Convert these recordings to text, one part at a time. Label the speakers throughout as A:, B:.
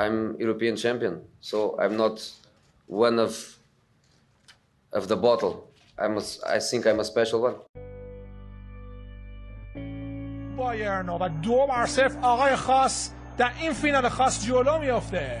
A: I'm European champion, so I'm not one of of the bottle. I'm a, I think I'm a special one.
B: بایرن و دو بر صفر آقای خاص در این فینال خاص جلو میافته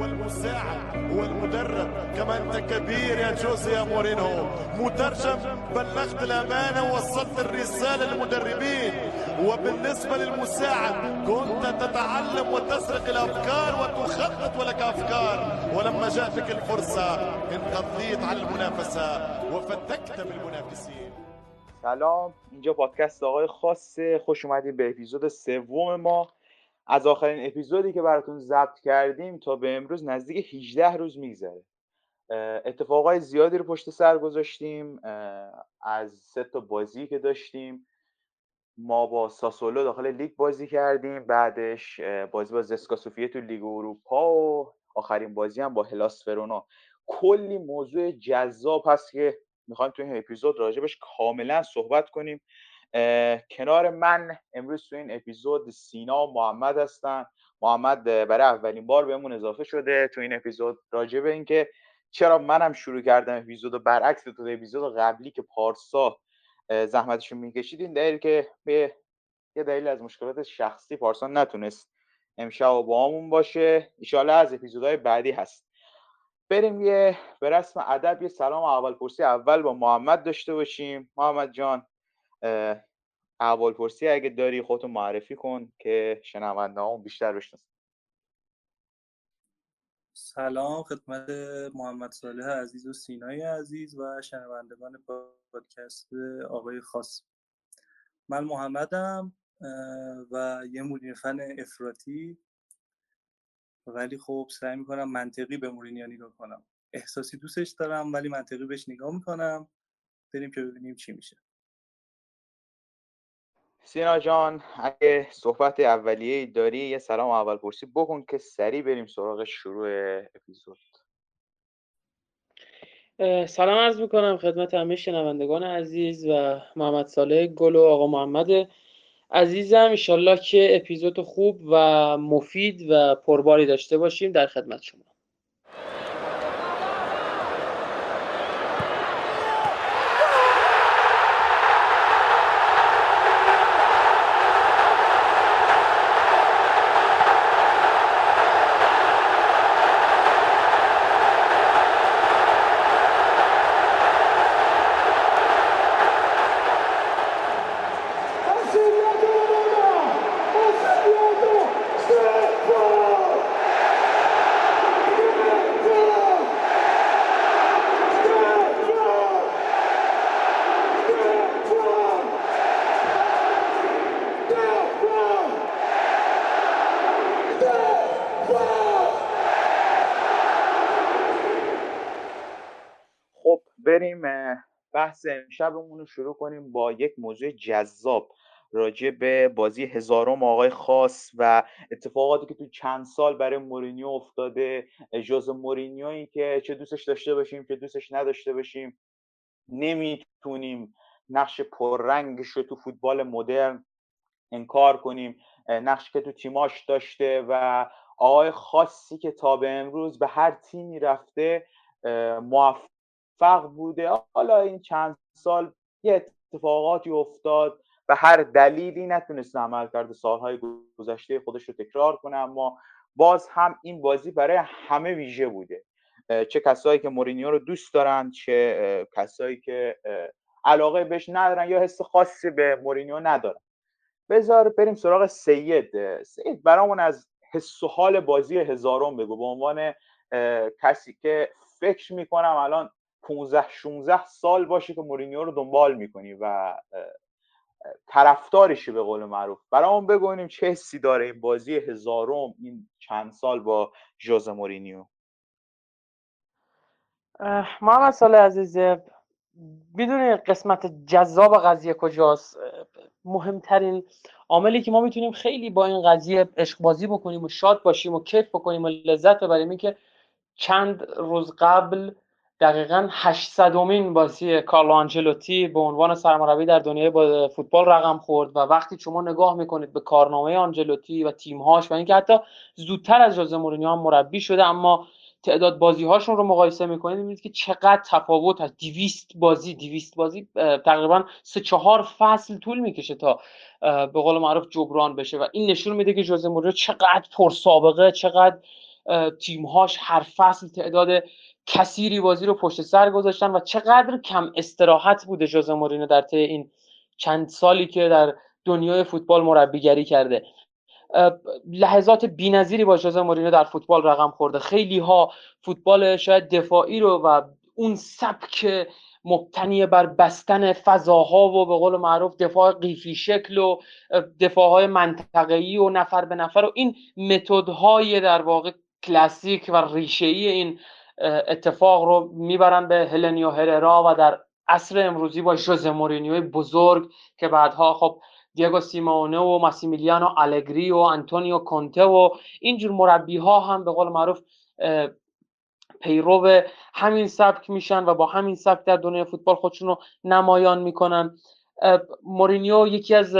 C: والمساعد والمدرب كما أنت كبير يا جوزي يا مورينو. مترجم بلغت الأمانة ووصلت الرسالة للمدربين. وبالنسبة للمساعد كنت تتعلم وتسرق الأفكار وتخطط ولك أفكار. ولما جاءتك الفرصة انقضيت على المنافسة وفتكت بالمنافسين.
D: سلام. اینجا پادکست آقای خاصه خوش اومدیم به اپیزود سوم ما. از آخرین اپیزودی که براتون ضبط کردیم تا به امروز نزدیک 18 روز میگذره. اتفاقای زیادی رو پشت سر گذاشتیم. از سه تا بازی که داشتیم ما با ساسولو داخل لیگ بازی کردیم. بعدش بازی با زسکا تو لیگ اروپا و آخرین بازی هم با هلاس فرونا کلی موضوع جذاب هست که می‌خوایم تو این اپیزود راجبش کاملا صحبت کنیم. کنار من امروز تو این اپیزود سینا و محمد هستن. محمد برای اولین بار بهمون اضافه شده تو این اپیزود. راجع به اینکه چرا منم شروع کردم اپیزود و برعکس تو اپیزود قبلی که پارسا زحمتشون می‌کشید این دلیل که به یه دلیل از مشکلات شخصی پارسا نتونست امشب با همون باشه. ایشالا از اپیزودهای بعدی هست. بریم یه به رسم ادب یه سلام اول پرسی اول با محمد داشته باشیم. محمد جان. اول پرسی اگه داری خودتو معرفی کن که شنونده هم بیشتر بشناسن.
E: سلام خدمت محمد صالح عزیز و سینای عزیز و شنوندگان پادکست آقای خاص. من محمدم و یه مدیر فن افراطی ولی خب سعی می‌کنم منطقی به مورینیو نگاه کنم. احساسی دوستش دارم ولی منطقی بهش نگاه می‌کنم. بریم که ببینیم چی میشه.
D: سینا جان اگه صحبت اولیه داری یه سلام اول پرسی. بکن که سریع بریم سراغ شروع اپیزود.
F: سلام عرض می‌کنم خدمت همه شنوندگان عزیز و محمد صالح گل و آقا محمد عزیزم. انشالله که اپیزود خوب و مفید و پرباری داشته باشیم در خدمت شما.
D: بحث امشبمون رو شروع کنیم با یک موضوع جذاب راجع به بازی هزارم آقای خاص و اتفاقاتی که تو چند سال برای مورینیو افتاده جوز مورینیویی که چه دوستش داشته باشیم چه دوستش نداشته باشیم. نمی‌تونیم نقش پررنگش رو تو فوتبال مدرن انکار کنیم. نقشی که تو تیماش داشته و آقای خاصی که تا به امروز به هر تیمی رفته موفق موفق بوده. حالا این چند سال یه اتفاقاتی افتاد و هر دلیلی نتونست عمل کرده سالهای گذشته خودش رو تکرار کنه اما باز هم این بازی برای همه ویژه بوده. چه کسایی که مورینیو رو دوست دارن چه کسایی که علاقه بهش ندارن یا حس خاصی به مورینیو ندارن. بذار بریم سراغ سید. سید برامون از حس و حال بازی هزارم بگو. به عنوان کسی که فکر می‌کنم الان 15 16 سال باشه که مورینیو رو دنبال می‌کنی و طرفدارشی به قول معروف. برامون بگوینیم چه حسی داره این بازی هزارم این چند سال با ژوزه مورینیو؟
F: محمد سال عزیز می‌دونی قسمت جذاب قضیه کجاست؟ مهمترین عاملی که ما می‌تونیم خیلی با این قضیه عشق بازی بکنیم و شاد باشیم و کیف بکنیم و لذت ببریم که چند روز قبل دقیقا 800 امین بازی کارلو آنجلوتی به عنوان سرمربی در دنیای فوتبال رقم خورد و وقتی شما نگاه می‌کنید به کارنامه آنجلوتی و تیمهاش و اینکه حتی زودتر از جوزه مورینیو هم مربی شده اما تعداد بازی هاشون رو مقایسه می‌کنید می‌بینید که چقدر تفاوت از 200 بازی 200 بازی تقریبا سه چهار فصل طول می‌کشه تا به قول معروف جبران بشه و این نشون میده که جوزه مورینیو چقدر پرسابقه چقدر تیمهاش هر فصل تعداد کثیری بازی رو پشت سر گذاشتن و چقدر کم استراحت بوده جوزه مورینو در طی این چند سالی که در دنیای فوتبال مربیگری کرده. لحظات بی‌نظیری با جوزه مورینو در فوتبال رقم خورده. خیلی ها فوتبال شاید دفاعی رو و اون سبک مبتنی بر بستن فضاها و به قول معروف دفاع قیفی شکل و دفاعهای منطقه‌ای و نفر به نفر و این متدهای در واقع کلاسیک و ریشه‌ای این اتفاق رو می‌برن به هلنیو هررا و در عصر امروزی با ژوزه مورینیو بزرگ که بعدها خب دیگو سیمونه و ماسیمیلیانو آلگری و انتونیو کونته و اینجور مربی ها هم به قول معروف پیرو همین سبک میشن و با همین سبک در دنیای فوتبال خودشون رو نمایان می‌کنن. مورینیو یکی از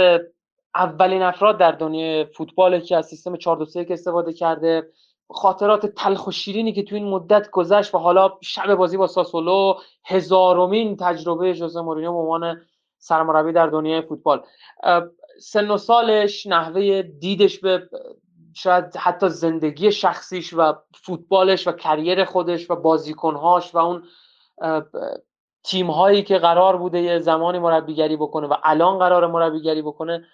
F: اولین افراد در دنیای فوتبال که از سیستم 4 2 3 استفاده کرده. خاطرات تلخ و شیرینی که تو این مدت گذشت و حالا شب بازی با ساسولو هزارمین تجربه جوزه مورینیو به عنوان سرمربی در دنیای فوتبال. سن و سالش نحوه دیدش به شاید حتی زندگی شخصیش و فوتبالش و کریر خودش و بازیکنهاش و اون تیم هایی که قرار بوده یه زمانی مربیگری بکنه و الان قرار مربیگری بکنه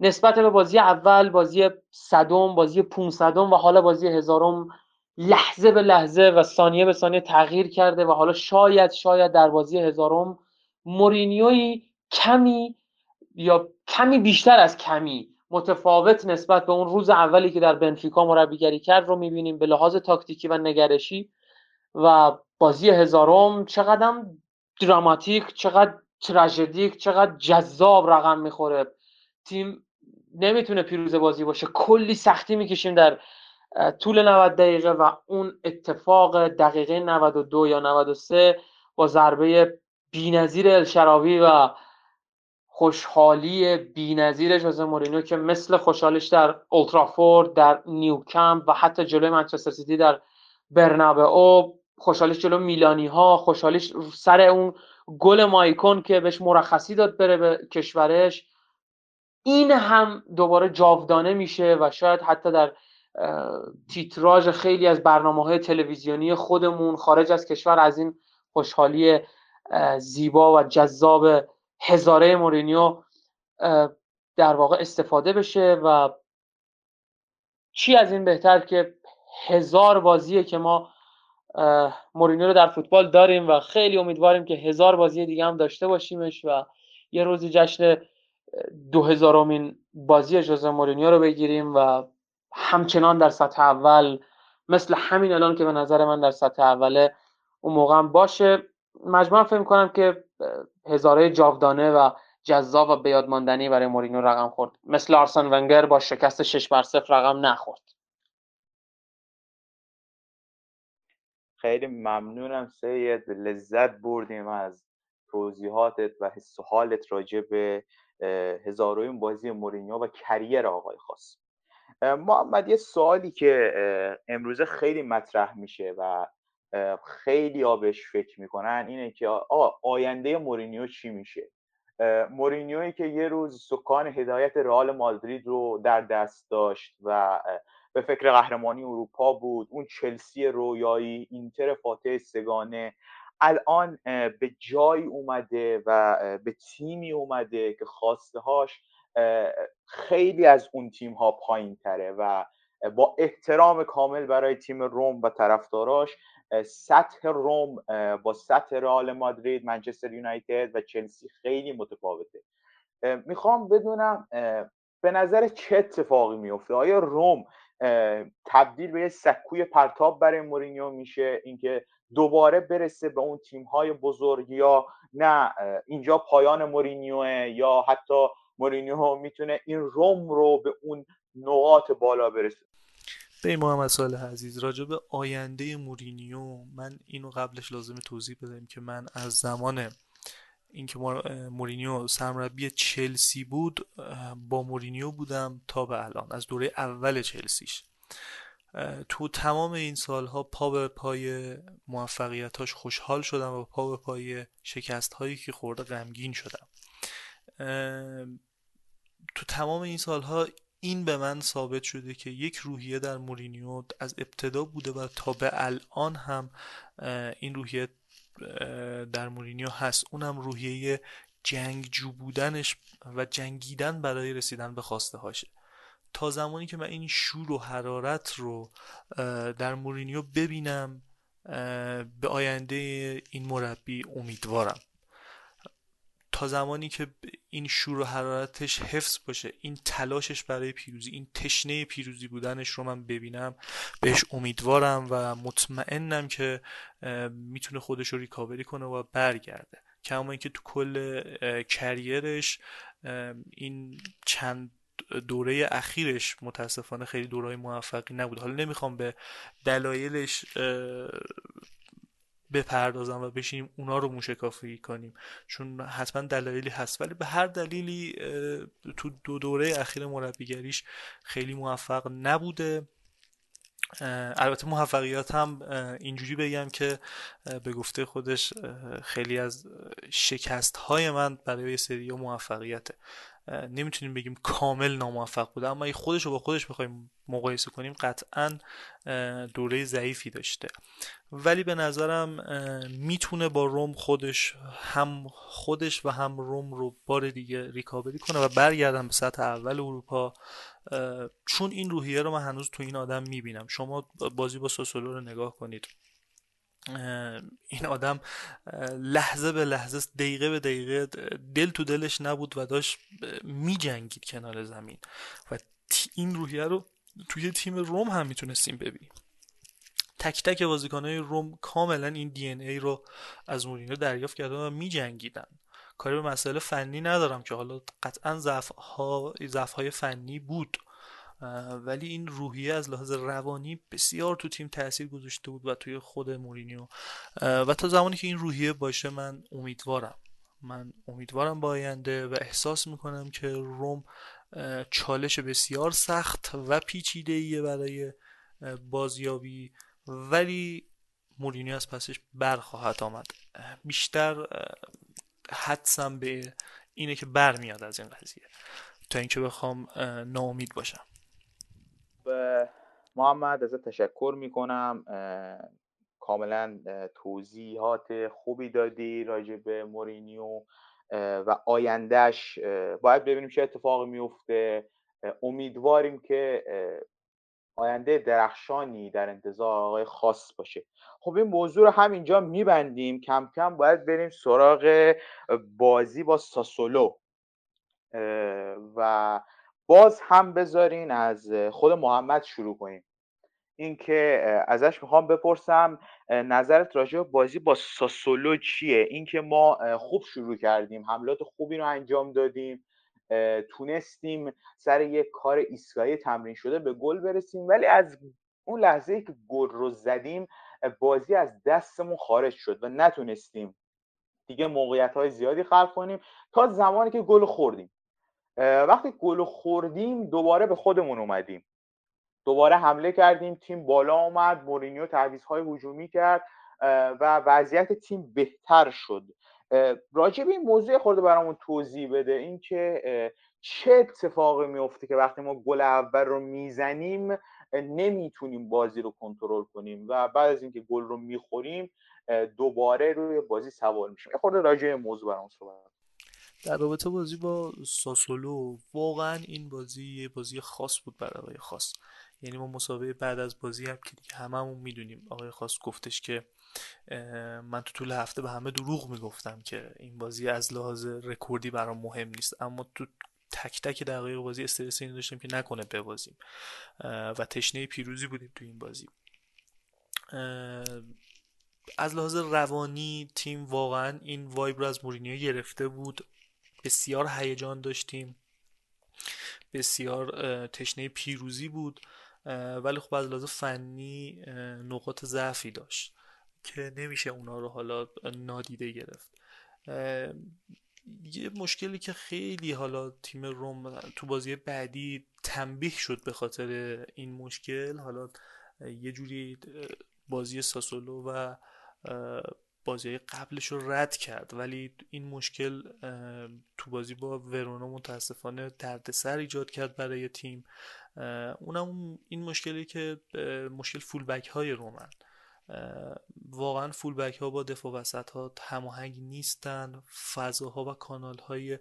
F: نسبت به بازی اول بازی صدم بازی 500 و حالا بازی هزارم لحظه به لحظه و ثانیه به ثانیه تغییر کرده و حالا شاید شاید در بازی هزارم مورینیوی کمی یا کمی بیشتر از کمی متفاوت نسبت به اون روز اولی که در بنفیکا مربیگری کرد رو می‌بینیم به لحاظ تاکتیکی و نگرشی و بازی هزارم چقدر دراماتیک چقدر تراژدیک چقدر جذاب رقم می‌خوره. تیم نمی‌تونه پیروز بازی باشه. کلی سختی می‌کشیم در طول 90 دقیقه و اون اتفاق دقیقه 92 یا 93 با ضربه بینظیر الشراوی و خوشحالی بینظیر جوزه مورینیو که مثل خوشحالش در اولترافورد در نیوکمپ و حتی جلوی منچستر سیتی در برنابئو خوشحالش جلو میلانی ها خوشحالش سر اون گل مایکون که بهش مرخصی داد بره به کشورش. این هم دوباره جاودانه میشه و شاید حتی در تیتراژ خیلی از برنامه های تلویزیونی خودمون خارج از کشور از این خوشحالی زیبا و جذاب هزاره مورینیو در واقع استفاده بشه و چی از این بهتر که هزار بازیه که ما مورینیو رو در فوتبال داریم و خیلی امیدواریم که هزار بازی دیگه هم داشته باشیمش و یه روزی جشن دو هزارمین بازی جوزه مورینیو رو بگیریم و همچنان در سطح اول مثل همین الان که به نظر من در سطح اوله اون موقع هم باشه. مجموعا فکر کنم که هزاره جاودانه و جذاب و بیادماندنی برای مورینیو رقم خورد. مثل آرسن ونگر با شکست شش بر صفر رقم نخورد.
D: خیلی ممنونم سید. لذت بردیم از توضیحاتت و حس و حالت راجع به هزاروین بازی مورینیو و کریر آقای خاص. محمد یه سوالی که امروزه خیلی مطرح میشه و خیلی آبش فکر می‌کنن اینه که آقا آینده مورینیو چی میشه؟ مورینیوی که یه روز سکان هدایت رئال مادرید رو در دست داشت و به فکر قهرمانی اروپا بود اون چلسی رویایی اینتر فاتح سگانه الان به جایی اومده و به تیمی اومده که خواسته هاش خیلی از اون تیم ها پایین تره و با احترام کامل برای تیم روم و طرفداراش سطح روم با سطح رئال مادرید منچستر یونایتد و چلسی خیلی متفاوته. می‌خوام بدونم به نظر چه اتفاقی میفته آیا روم تبدیل به یه سکوی پرتاب برای مورینیو میشه. اینکه دوباره برسه به اون تیم های بزرگ یا نه اینجا پایان مورینیوه یا حتی مورینیو می‌تونه این روم رو به اون نقاط بالا برسه.
G: به محمد صالح عزیز راجع به آینده مورینیو من اینو قبلش لازم توضیح بدم که من از زمان اینکه مورینیو سرمربی چلسی بود با مورینیو بودم تا به الان از دوره اول چلسیش. تو تمام این سالها پا به پای موفقیتاش خوشحال شدم و پا به پای شکست هایی که خورده غمگین شدم. تو تمام این سالها این به من ثابت شده که یک روحیه در مورینیو از ابتدا بوده و تا به الان هم این روحیه در مورینیو هست. اونم روحیه جنگجو بودنش و جنگیدن برای رسیدن به خواسته هاشه. تا زمانی که من این شور و حرارت رو در مورینیو ببینم به آینده این مربی امیدوارم. تا زمانی که این شور و حرارتش حفظ باشه این تلاشش برای پیروزی این تشنه پیروزی بودنش رو من ببینم بهش امیدوارم و مطمئنم که می‌تونه خودش رو ریکاوری کنه و برگرده. کما اینکه تو کل کریرش این چند دوره اخیرش متاسفانه خیلی دورهای موفقی نبود. حالا نمی‌خوام به دلایلش بپردازم و بشینیم اونا رو موشکافی کنیم. چون حتما دلایلی هست. ولی به هر دلیلی تو دو دوره اخیر مربیگریش خیلی موفق نبوده. البته موفقیات هم اینجوری بگم که به گفته خودش خیلی از شکست های من برای سری موفقیته. نمی‌تونیم بگیم کامل ناموفق بوده اما خودش رو با خودش بخوایم مقایسه کنیم قطعا دوره ضعیفی داشته. ولی به نظرم می‌تونه با روم خودش هم خودش و هم روم رو بار دیگه ریکاوری کنه و برگردن به سطح اول اروپا. چون این روحیه رو من هنوز تو این آدم می‌بینم. شما بازی با سوسولو رو نگاه کنید. این آدم لحظه به لحظه دقیقه به دقیقه دل تو دلش نبود و داشت میجنگید کنار زمین. و این روحیه رو توی تیم روم هم می‌تونستیم ببینیم. تک تک های روم کاملا این دی ای رو از مورینو دریافت کردن و میجنگیدن کاری به مسئله فنی ندارم که حالا قطعا ضعف های فنی بود. ولی این روحیه از لحاظ روانی بسیار تو تیم تاثیر گذاشته بود و توی خود مورینیو. و تا زمانی که این روحیه باشه من امیدوارم. من امیدوارم با آینده و احساس می‌کنم که روم چالش بسیار سخت و پیچیده ایه برای بازیابی. ولی مورینیو از پسش برخواهد آمد. بیشتر حدسم به اینه که برمیاد از این قضیه. تا اینکه بخوام ناامید باشم.
D: محمد ازت تشکر می‌کنم. کاملا توضیحات خوبی دادی راجع به مورینیو و آیندهش باید ببینیم چه اتفاقی میفته امیدواریم که آینده درخشانی در انتظار آقای خاص باشه. خب این موضوع رو همینجا میبندیم. کم کم باید بریم سراغ بازی با ساسولو. و باز هم بذارین از خود محمد شروع کنیم. اینکه ازش می‌خوام بپرسم نظرت راجع بازی با ساسولو چیه؟ اینکه ما خوب شروع کردیم حملات خوبی رو انجام دادیم تونستیم سر یک کار ایستگاهی تمرین شده به گل برسیم ولی از اون لحظه ای که گل رو زدیم بازی از دستمون خارج شد و نتونستیم دیگه موقعیت های زیادی خلق کنیم تا زمانی که گل خوردیم. وقتی گل خوردیم دوباره به خودمون اومدیم. دوباره حمله کردیم تیم بالا آمد مورینیو های هجومی کرد و وضعیت تیم بهتر شد. راجع به این موضوع خورده برامون توضیح بده. اینکه چه اتفاقی میفته که وقتی ما گل اول رو می‌زنیم نمی‌تونیم بازی رو کنترل کنیم و بعد از اینکه گل رو می‌خوریم دوباره روی بازی سوار میشیم. یه خورده راجع به موضوع برامون صحبت
G: در رابطه بازی با ساسولو واقعا این بازی یه بازی خاص بود برای آقای خاص. یعنی ما مسابقه بعد از بازی هم که دیگه هممون می‌دونیم. آقای خاص گفتش که من تو طول هفته به همه دروغ می‌گفتم که این بازی از لحاظ رکوردی برام مهم نیست. اما تو تک تک دقایق بازی استرس این داشتیم که نکنه ببازیم. و تشنه پیروزی بودیم تو این بازی. از لحاظ روانی تیم واقعا این وایب رو از مورینیو گرفته بود. بسیار هیجان داشتیم. بسیار تشنه پیروزی بود ولی خب از لحاظ فنی نقاط ضعفی داشت که نمیشه اونا رو حالا نادیده گرفت. یه مشکلی که خیلی حالا تیم روم تو بازی بعدی تنبیه شد به خاطر این مشکل حالا یه جوری بازی ساسولو و بازی قبلش رو رد کرد. ولی این مشکل تو بازی با ورونا متاسفانه دردسر ایجاد کرد برای تیم. اونم این مشکلی که مشکل فولبک های رومن واقعا فولبک ها با دفاع وسط ها هماهنگ نیستن. فضاها و کانال های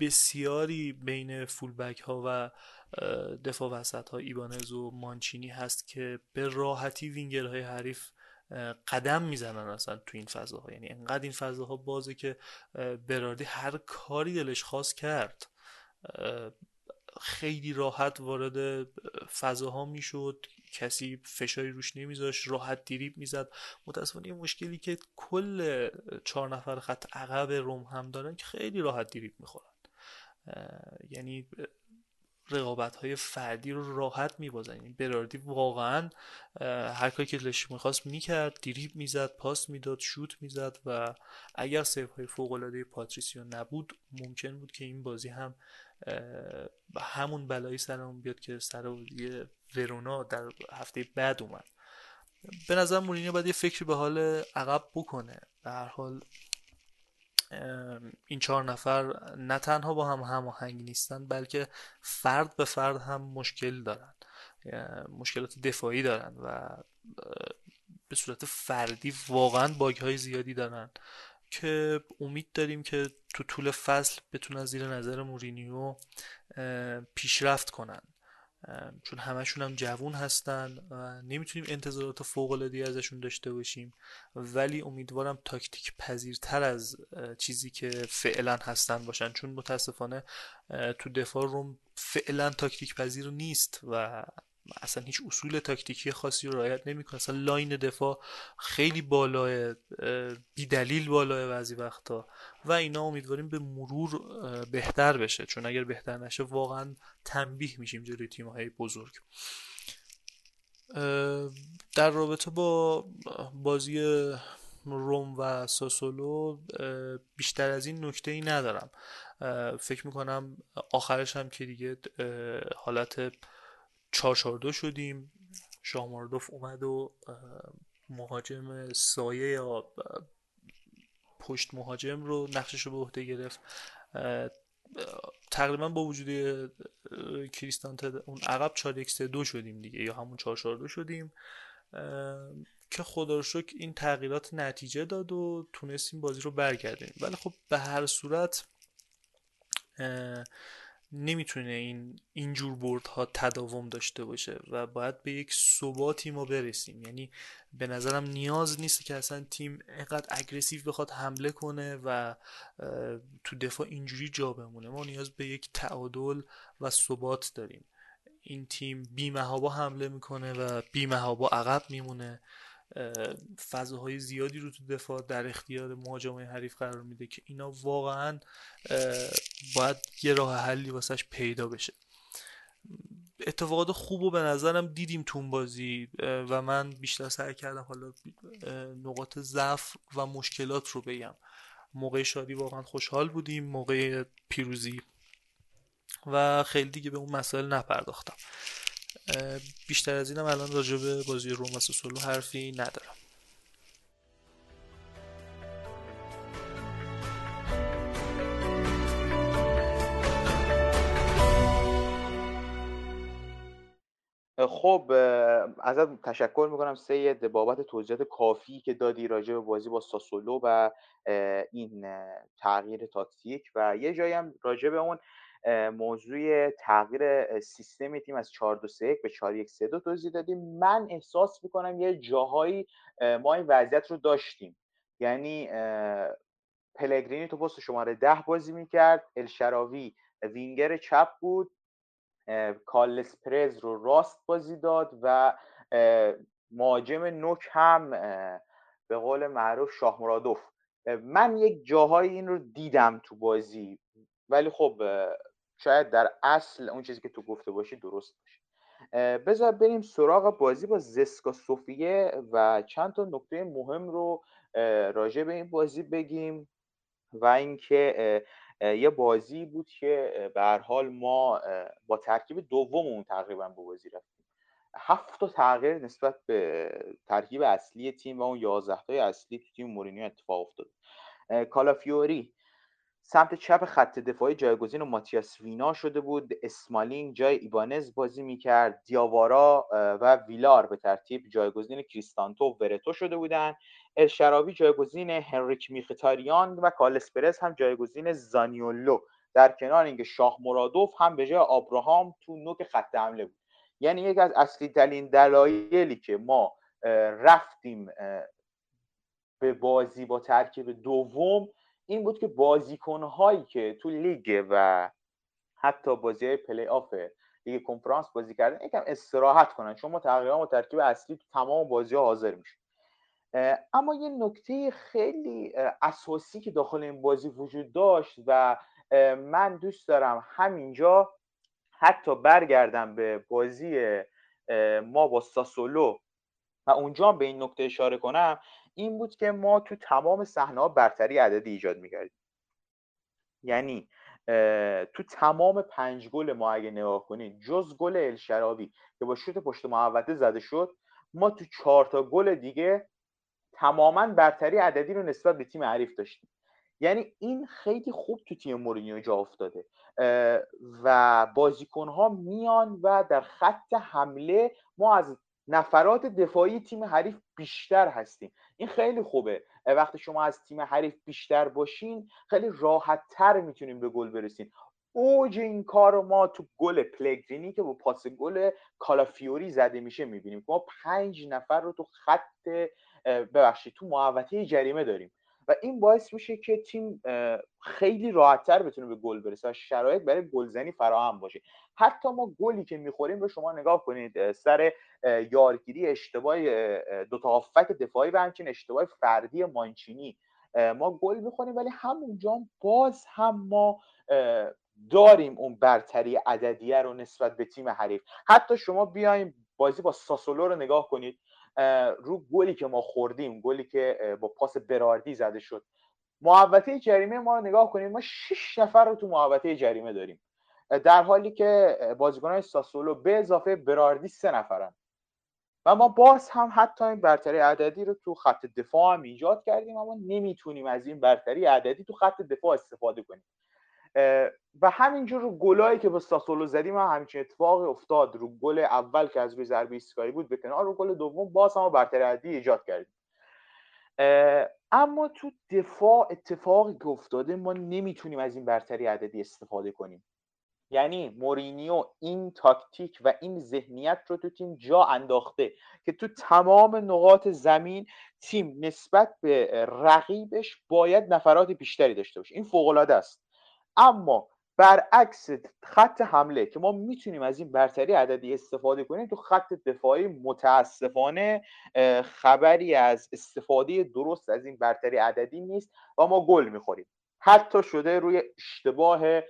G: بسیاری بین فولبک ها و دفاع وسط ها ایبانز و مانچینی هست که به راحتی وینگرهای حریف قدم می‌زنن اصلا تو این فضاها. یعنی انقدر این فضاها بازه که براردی هر کاری دلش خواست کرد. خیلی راحت وارد فضاها می‌شد. کسی فشاری روش نمیذاشت راحت دیریب می‌زد. متاسفانه یه مشکلی که کل چهار نفر خط عقب روم هم دارن که خیلی راحت دیریب می‌خورن. یعنی رقابت های فردی رو راحت میبازن براردی واقعا هر کاری که دلش می‌خواست می‌کرد دیریب می‌زد پاس می‌داد شوت می‌زد و اگر سیف های فوق العاده پاتریسیو نبود ممکن بود که این بازی هم همون بلایی سرمون بیاد که سر ورونا در هفته بعد اومد. به نظر مورینیو باید یه فکری به حال عقب بکنه. به هر حال این چهار نفر نه تنها با هم هماهنگ نیستن بلکه فرد به فرد هم مشکل دارن. مشکلات دفاعی دارن و به صورت فردی واقعا باگ های زیادی دارن که امید داریم که تو طول فصل بتونن زیر نظر مورینیو پیشرفت کنن. چون همشون هم جوون هستن و نمی‌تونیم انتظارات فوق العاده ازشون داشته باشیم. ولی امیدوارم تاکتیک پذیرتر از چیزی که فعلا هستن باشن. چون متاسفانه تو دفاع روم فعلا تاکتیک پذیر نیست و اصلا هیچ اصول تاکتیکی خاصی رو رعایت نمی‌کنه. اصلا line دفاع خیلی بالاه بی دلیل بالاه بعضی وقتا و اینا امیدواریم به مرور بهتر بشه. چون اگر بهتر نشه واقعا تنبیه میشیم جلوی تیم های بزرگ در رابطه با بازی روم و ساسولو بیشتر از این نکته ای ندارم فکر می‌کنم آخرش هم که دیگه حالت 442 شدیم. شاماردوف اومد و مهاجم سایه یا پشت مهاجم رو نقشش رو به عهده گرفت. تقریبا با وجود کریستانت اون عقب 4 دو شدیم دیگه یا همون 442 شدیم. که خدا رو شکر این تغییرات نتیجه داد و تونستیم بازی رو برگردیم. ولی خب به هر صورت نمی‌تونه این اینجور بردها تداوم داشته باشه و باید به یک ثباتی ما برسیم. یعنی به نظرم نیاز نیست که اصلا تیم اینقدر اگریسیو بخواد حمله کنه و تو دفاع اینجوری جا بمونه. ما نیاز به یک تعادل و ثبات داریم. این تیم بیمهابا حمله می‌کنه و بیمهابا عقب میمونه. فضاهای زیادی رو تو دفاع در اختیار مهاجمای حریف قرار میده که اینا واقعا باید یه راه حلی واسش پیدا بشه. اتفاقات خوب و به نظرم دیدیم تو بازی و من بیشتر سعی کردم حالا نقاط ضعف و مشکلات رو بگم. موقع شادی واقعا خوشحال بودیم موقع پیروزی. و خیلی دیگه به اون مسائل نپرداختم. بیشتر از اینم الان راجع به بازی روم و سولو حرفی ندارم.
D: خب ازت تشکر می‌کنم سید بابت توضیحات کافی که دادی راجع به بازی با ساسولو و این تغییر تاکتیک و یه جایی هم راجع به اون موضوع تغییر سیستم تیم از 4 2 3 به 4 1 3 2 توضیح دادیم. من احساس می‌کنم یه جاهایی ما این وضعیت رو داشتیم. یعنی پلگرینی تو پست شماره ده بازی می‌کرد. الشراوی وینگر چپ بود. کالس پرز رو راست بازی داد و مهاجم نوک هم به قول معروف شاه مرادوف. من یک جاهای این رو دیدم تو بازی. ولی خب شاید در اصل اون چیزی که تو گفته باشی درست باشه. بذار بریم سراغ بازی با زسکا صوفیه و چند تا نکته مهم رو راجع به این بازی بگیم و اینکه یه بازی بود که به هر حال ما با ترکیب دوممون تقریبا به بازی رفتیم. هفت تا تغییر نسبت به ترکیب اصلی تیم و اون 11 تای اصلی تیم مورینیو اتفاق افتاد. کالافیوری سمت چپ خط دفاعی جایگزین ماتیاس وینا شده بود. اسمالینگ جای ایبانز بازی می‌کرد. دیاوارا و ویلار به ترتیب جایگزین کریستانتو و ورتو شده بودند الشعراوی جایگزین هنریک مخیتاریان و کارلس پرس هم جایگزین زانیولو. در کنار اینکه شاه مرادوف هم به جای آبراهام تو نوک خط حمله بود. یعنی یک از اصلی ترین دلایلی که ما رفتیم به بازی با ترکیب دوم این بود که بازیکنهایی که تو لیگ و حتی بازی های پلی آف لیگ کنفرانس بازی کردن یکم استراحت کنن. چون ما تقریبا با ترکیب اصلی تو تمام بازی ها حاضر میشیم. اما یه نکته خیلی اساسی که داخل این بازی وجود داشت و من دوست دارم همینجا حتی برگردم به بازی ما با ساسولو و اونجا به این نکته اشاره کنم. این بود که ما تو تمام صحنه برتری عددی ایجاد می‌کردیم. یعنی تو تمام پنج گل ما اگه نگاه کنید جز گل الشراوی که با شوت پشت محوطه زده شد ما تو چهار تا گل دیگه تماما برتری عددی رو نسبت به تیم حریف داشتیم. یعنی این خیلی خوب تو تیم مورینیو جا افتاده. و بازیکنها میان و در خط حمله ما از نفرات دفاعی تیم حریف بیشتر هستیم. این خیلی خوبه. وقتی شما از تیم حریف بیشتر باشین خیلی راحت تر می‌تونیم به گل برسین. اوج این کار ما تو گل پلگرینی که با پاس گل کالافیوری زده میشه می‌بینیم. ما پنج نفر رو تو خط ببخشید تو محوطه جریمه داریم. و این باعث میشه که تیم خیلی راحتتر بتونه به گل برسه و شرایط برای گلزنی فراهم باشه. حتی ما گلی که می‌خوریم رو شما نگاه کنید سر یارگیری اشتباه دو تا هافک دفاعی و همچنین اشتباه فردی مانچینی. ما گل می‌خوریم ولی همونجا باز هم ما داریم اون برتری عددیه رو نسبت به تیم حریف. حتی شما بیایم بازی با ساسولو رو نگاه کنید. رو گلی که ما خوردیم گلی که با پاس براردی زده شد. محوطه جریمه ما رو نگاه کنیم ما شش نفر رو تو محوطه جریمه داریم. در حالی که بازیکنان ساسولو به اضافه براردی سه نفرن. و ما باز هم حتی این برتری عددی رو تو خط دفاع هم ایجاد کردیم اما نمی‌تونیم از این برتری عددی تو خط دفاع استفاده کنیم. و همینجور رو گلایی که به ساسولو زدیم هم همچین اتفاقی افتاد. رو گل اول که از روی ضربه ایستگاهی بود به کنار رو گل دوم باز هم برتری عددی ایجاد کردیم. اما تو دفاع اتفاقی که افتاده ما نمی‌تونیم از این برتری عددی استفاده کنیم. یعنی مورینیو این تاکتیک و این ذهنیت رو تو تیم جا انداخته که تو تمام نقاط زمین تیم نسبت به رقیبش باید نفرات بیشتری داشته باشه. این فوق است. اما برعکس خط حمله که ما می‌تونیم از این برتری عددی استفاده کنیم تو خط دفاعی متاسفانه خبری از استفاده درست از این برتری عددی نیست و ما گل می‌خوریم. حتی شده روی اشتباه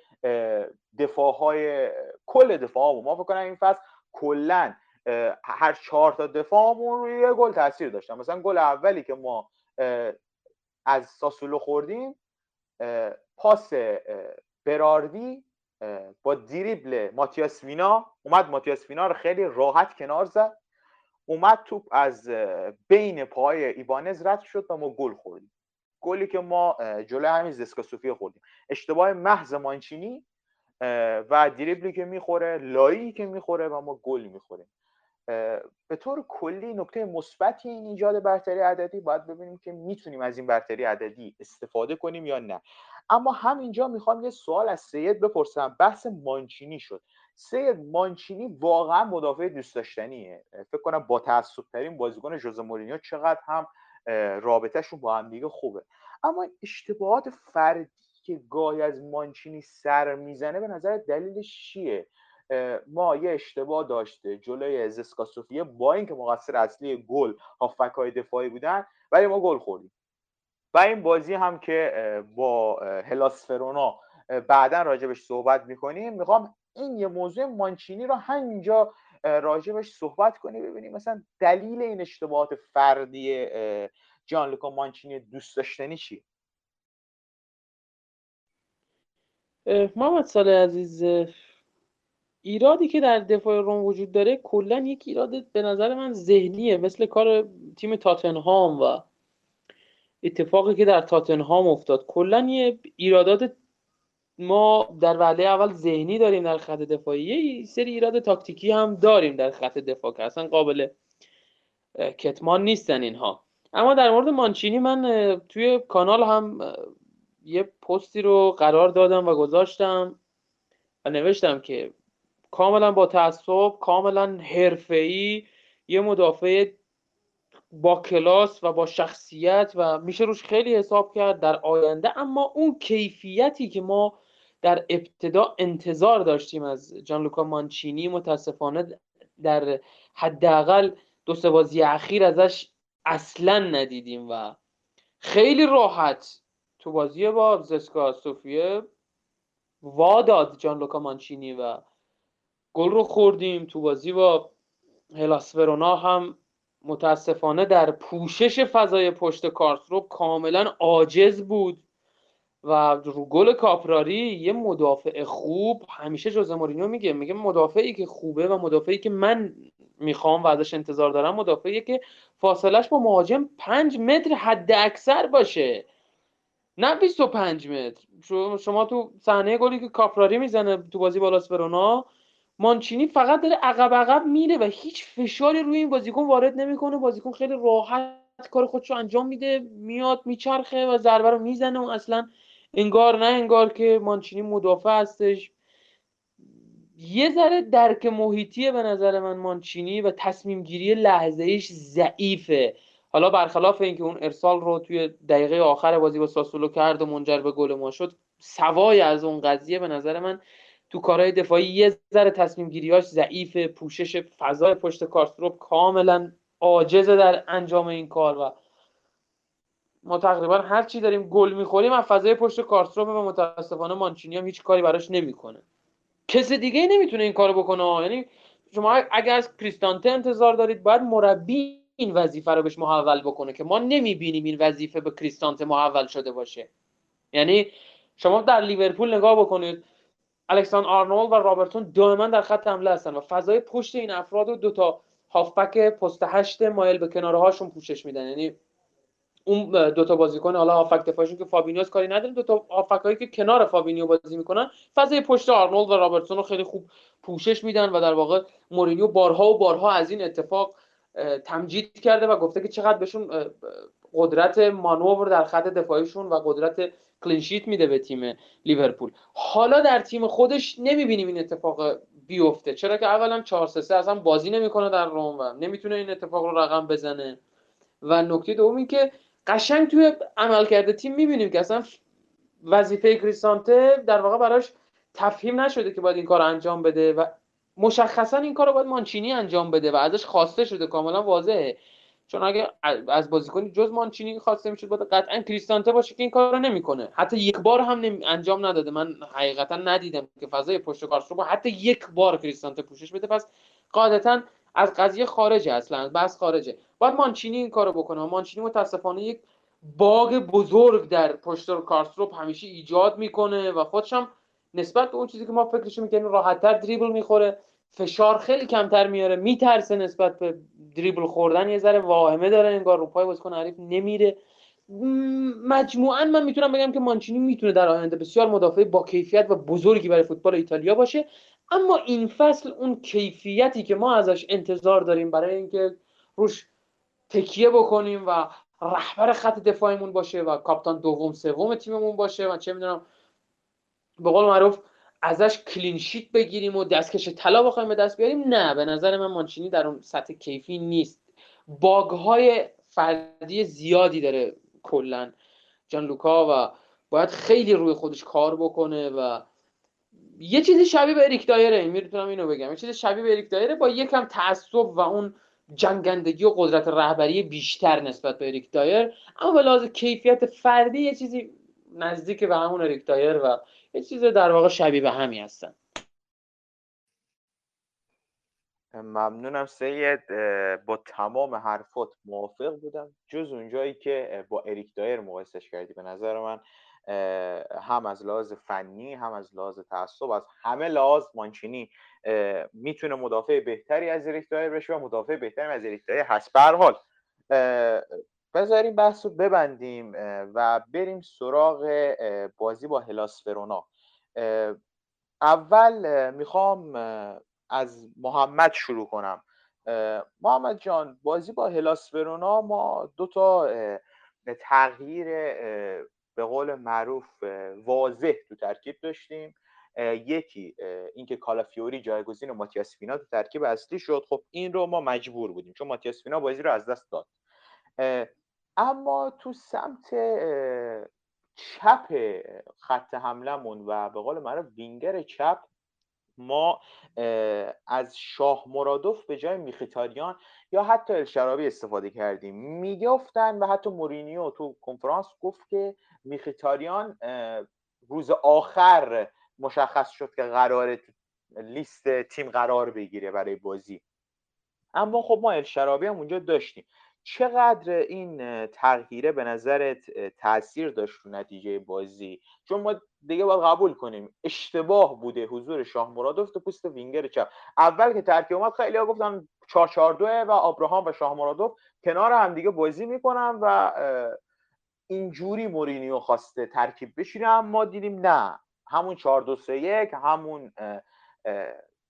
D: دفاع های کل دفاع ما فکر این فصل کلا هر چهار تا دفاعمون روی یه گل تاثیر داشتن. مثلا گل اولی که ما از ساسولو خوردیم پاس براردی با دریبل ماتیاس وینا. اومد ماتیاس وینا رو خیلی راحت کنار زد. اومد توپ از بین پای ایبانز رد شد و ما گل خوردیم. گلی که ما جلوی همین زسکا صوفی خوردیم. اشتباه محض مانچینی و دریبلی که می‌خوره لایی که می‌خوره و ما گل می‌خوریم. به طور کلی نکته مثبتی این ایجاد برتری عددی باید ببینیم که می‌تونیم از این برتری عددی استفاده کنیم یا نه. اما همینجا می‌خوام یه سوال از سید بپرسم. بحث مانچینی شد. سید مانچینی واقعا مدافع دوست داشتنیه. فکر کنم با تعصب ترین بازیکن ژوزه مورینیو چقدر هم رابطهشون با هم دیگه خوبه. اما اشتباهات فردی که گاهی از مانچینی سر می‌زنه به نظر دلیلش چیه؟ ما یه اشتباه داشته جلوی زسکا صوفیه با اینکه مقصر اصلی گل هافک های دفاعی بودن ولی ما گل خوردیم. و این بازی هم که با هلاس فرونا بعدا راجبش صحبت می‌کنیم. می‌خوام این یه موضوع مانچینی رو همینجا راجبش صحبت کنیم ببینیم مثلا دلیل این اشتباهات فردی جان لوکا مانچینی دوست داشتنی چیه
F: محمد سال عزیز ایرادی که در دفاع روم وجود داره کلا یک ایراد به نظر من ذهنیه مثل کار تیم تاتنهام و اتفاقی که در تاتنهام افتاد. کلا یه ایرادات ما در وهله اول ذهنی داریم در خط دفاعی یه سری ایراد تاکتیکی هم داریم در خط دفاع که اصلا قابل کتمان نیستن اینها. اما در مورد مانچینی من توی کانال هم یه پستی رو قرار دادم و گذاشتم و نوشتم که کاملا با تعصب کاملا حرفه‌ای یه مدافع با کلاس و با شخصیت و میشه روش خیلی حساب کرد در آینده اما اون کیفیتی که ما در ابتدا انتظار داشتیم از جان لوکا مانچینی متاسفانه در حداقل دو سه بازی اخیر ازش اصلا ندیدیم و خیلی راحت تو بازی با زسکا سوفیه واداد جان لوکا مانچینی و گل رو خوردیم تو بازی با هلاس ورونا هم متاسفانه در پوشش فضای پشت رو کاملا عاجز بود و رو گل کاپراری یه مدافع خوب همیشه جوزه مورینیو میگه میگه مدافعی که خوبه و مدافعی که من می‌خوام و ازش انتظار دارم مدافعی که فاصلش با مهاجم پنج متر حد اکثر باشه. نه 25 متر. شما تو صحنه گلی که کاپراری می‌زنه تو بازی بالاس مانچینی فقط داره عقب عقب میره و هیچ فشاری روی این بازیکن وارد نمی‌کنه. بازیکن خیلی راحت کار خودشو انجام میده میاد میچرخه و ضربه رو می‌زنه و اصلا انگار نه انگار که مانچینی مدافع هستش. یه ذره درک محیطیه به نظر من مانچینی و تصمیم گیری لحظه ایش ضعیفه. حالا برخلاف اینکه اون ارسال رو توی دقیقه آخر بازی با ساسولو کرد و منجر به گل ما شد سوای از اون قضیه به نظر من تو کارهای دفاعی یه ذره تصمیم گیریاش ضعیف پوشش فضای پشت کارستروپ کاملا عاجزه در انجام این کار و ما تقریبا هر چی داریم گل می‌خوریم از فضای پشت کارستروپ و متاسفانه مانچینی هم هیچ کاری براش نمی‌کنه. کس دیگه نمی‌تونه این کارو بکنه. یعنی شما اگر از کریستانته انتظار دارید باید مربی این وظیفه رو بهش محول بکنه که ما نمی‌بینیم این وظیفه به کریستانته محول شده باشه. یعنی شما در لیورپول نگاه بکنید الکسان آرنولد و رابرتون دائما در خط حمله هستن و فضای پشت این افراد رو دو تا هافبک پست هشت مایل به کناره هاشون پوشش میدن. یعنی اون دو تا بازیکن حالا هافبک دفاعشون که فابینیوس کاری نداریم دو تا هایی که کنار فابینیو بازی می‌کنن فضای پشت آرنولد و رابرتسون رو خیلی خوب پوشش میدن و در واقع مورینیو بارها و بارها از این اتفاق تمجید کرده و گفته که چقدر بهشون قدرت مانور در خط دفاعیشون و قدرت clean sheet میده به تیم لیورپول. حالا در تیم خودش نمی‌بینیم این اتفاق بیفته. چرا که اولا 4 3 اصلا بازی نمی‌کنه در روم و نمی‌تونه این اتفاق رو رقم بزنه. و نکته دوم این که قشنگ توی عملکرد تیم می‌بینیم که اصلا وظیفه کریستانته در واقع براش تفهیم نشده که باید این کار انجام بده و مشخصا این کار رو باید مانچینی انجام بده و ازش خواسته شده. کاملا واضحه. چون اگه از بازیکنی جز مانچینی خواسته می‌شد باید قطعا کریستانته باشه که این کار رو نمی‌کنه. حتی یک بار هم انجام نداده. من حقیقتا ندیدم که فضای پشت کارش رو حتی یک بار کریستانته پوشش بده. پس قاعدتا از قضیه خارجه اصلا بس خارجه. باید مانچینی این کارو بکنه. مانچینی متاسفانه یک باگ بزرگ در پشت کارستروپ همیشه ایجاد می‌کنه و خودش هم نسبت به اون چیزی که ما فکرش می‌کنیم راحتتر دریبل می‌خوره. فشار خیلی کمتر میاره. میترسه نسبت به دریبل خوردن. یه ذره واهمه داره انگار رو پای بازیکن حریف نمیره. مجموعا من می‌تونم بگم که مانچینی می‌تونه در آینده بسیار مدافع با کیفیت و بزرگی برای فوتبال ایتالیا باشه. اما این فصل اون کیفیتی که ما ازش انتظار داریم برای اینکه روش تکیه بکنیم و رهبر خط دفاعیمون باشه و کاپتان دوم سوم تیممون باشه و چه می‌دونم به قول معروف ازش کلینشیت بگیریم و دستکش طلا بخوایم به دست بیاریم؟ نه به نظر من مانچینی در اون سطح کیفی نیست. باگ های فردی زیادی داره کلا جان لوکا و باید خیلی روی خودش کار بکنه و یه چیزی شبیه به اریک دایره می‌تونم اینو بگم. یه چیزی شبیه به اریک دایره با یکم تعصب و اون جنگندگی و قدرت رهبری بیشتر نسبت به اریک دایر. اما به کیفیت فردی یه چیزی نزدیک به همون اریک دایر و یه چیز در واقع شبیه به همی هستن.
D: ممنونم سید با تمام حرفات موافق بودم. جز اونجایی که با اریک دایر مقایسش کردی به نظر من هم از لحاظ فنی هم از لحاظ تعصب از همه لحاظ مانچینی می‌تونه مدافع بهتری از اریک دایر بشه و مدافع بهتری از اریک دایر هست. به حال بذاریم بحث رو ببندیم و بریم سراغ بازی با هلاس فرونا اول می‌خوام از محمد شروع کنم. محمد جان بازی با هلاس ورونا ما دو تا تغییر به قول معروف واضح تو ترکیب داشتیم. یکی اینکه کالافیوری جایگزین ماتیاس فینا تو ترکیب اصلی شد. خب این رو ما مجبور بودیم چون ماتیاس فینا بازی رو از دست داد. اما تو سمت چپ خط حملمون و به قول معروف وینگر چپ ما از شاه مرادوف به جای میخیتاریان یا حتی الشرابی استفاده کردیم. می‌گفتن و حتی مورینیو تو کنفرانس گفت که میخیتاریان روز آخر مشخص شد که قرار لیست تیم قرار بگیره برای بازی. اما خب ما الشرابی هم اونجا داشتیم. چقدر این تغییره به نظرت تاثیر داشت رو نتیجه بازی؟ چون ما دیگه باید قبول کنیم اشتباه بوده حضور شاه مرادوف تو پوست وینگر چپ. اول که ترکیب اومد خیلی ها گفتن 4 و ابراهام و شاه مرادوف کنار هم دیگه بازی می‌کنن و اینجوری مورینیو خواسته ترکیب بشینه اما دیدیم نه. همون 4 2 3 1 همون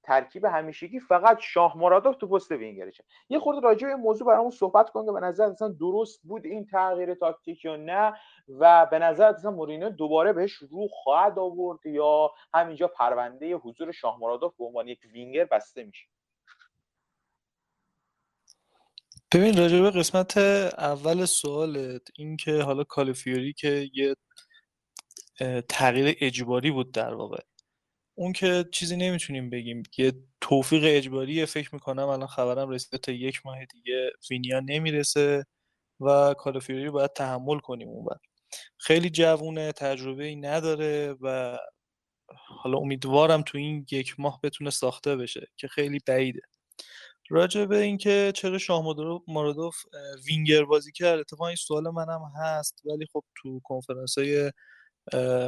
D: ترکیب همیشگی فقط شاه مرادوف تو پست وینگرشه. یه خورده راجع به این موضوع برامون صحبت کن که به نظر اصلا درست بود این تغییر تاکتیک یا نه و به نظر اصلا مورینیو دوباره بهش رو خواهد آورد یا همینجا پرونده حضور شاه مرادوف به عنوان یک وینگر بسته میشه؟
G: ببین راجع به قسمت اول سوالت این که حالا کالفیوری که یه تغییر اجباری بود در واقع. اون که چیزی نمی‌تونیم بگیم یه توفیق اجباریه فکر می‌کنم الان خبرم رسیده تا یک ماه دیگه وینیا نمی‌رسه و کالافیوری رو باید تحمل کنیم اون بر. خیلی جوونه تجربه ای نداره و حالا امیدوارم تو این یک ماه بتونه ساخته بشه که خیلی بعیده راجع به اینکه چرا شاه مارادوف وینگر بازی کرد اتفاقا این سوال منم هست ولی خب تو کنفرانس های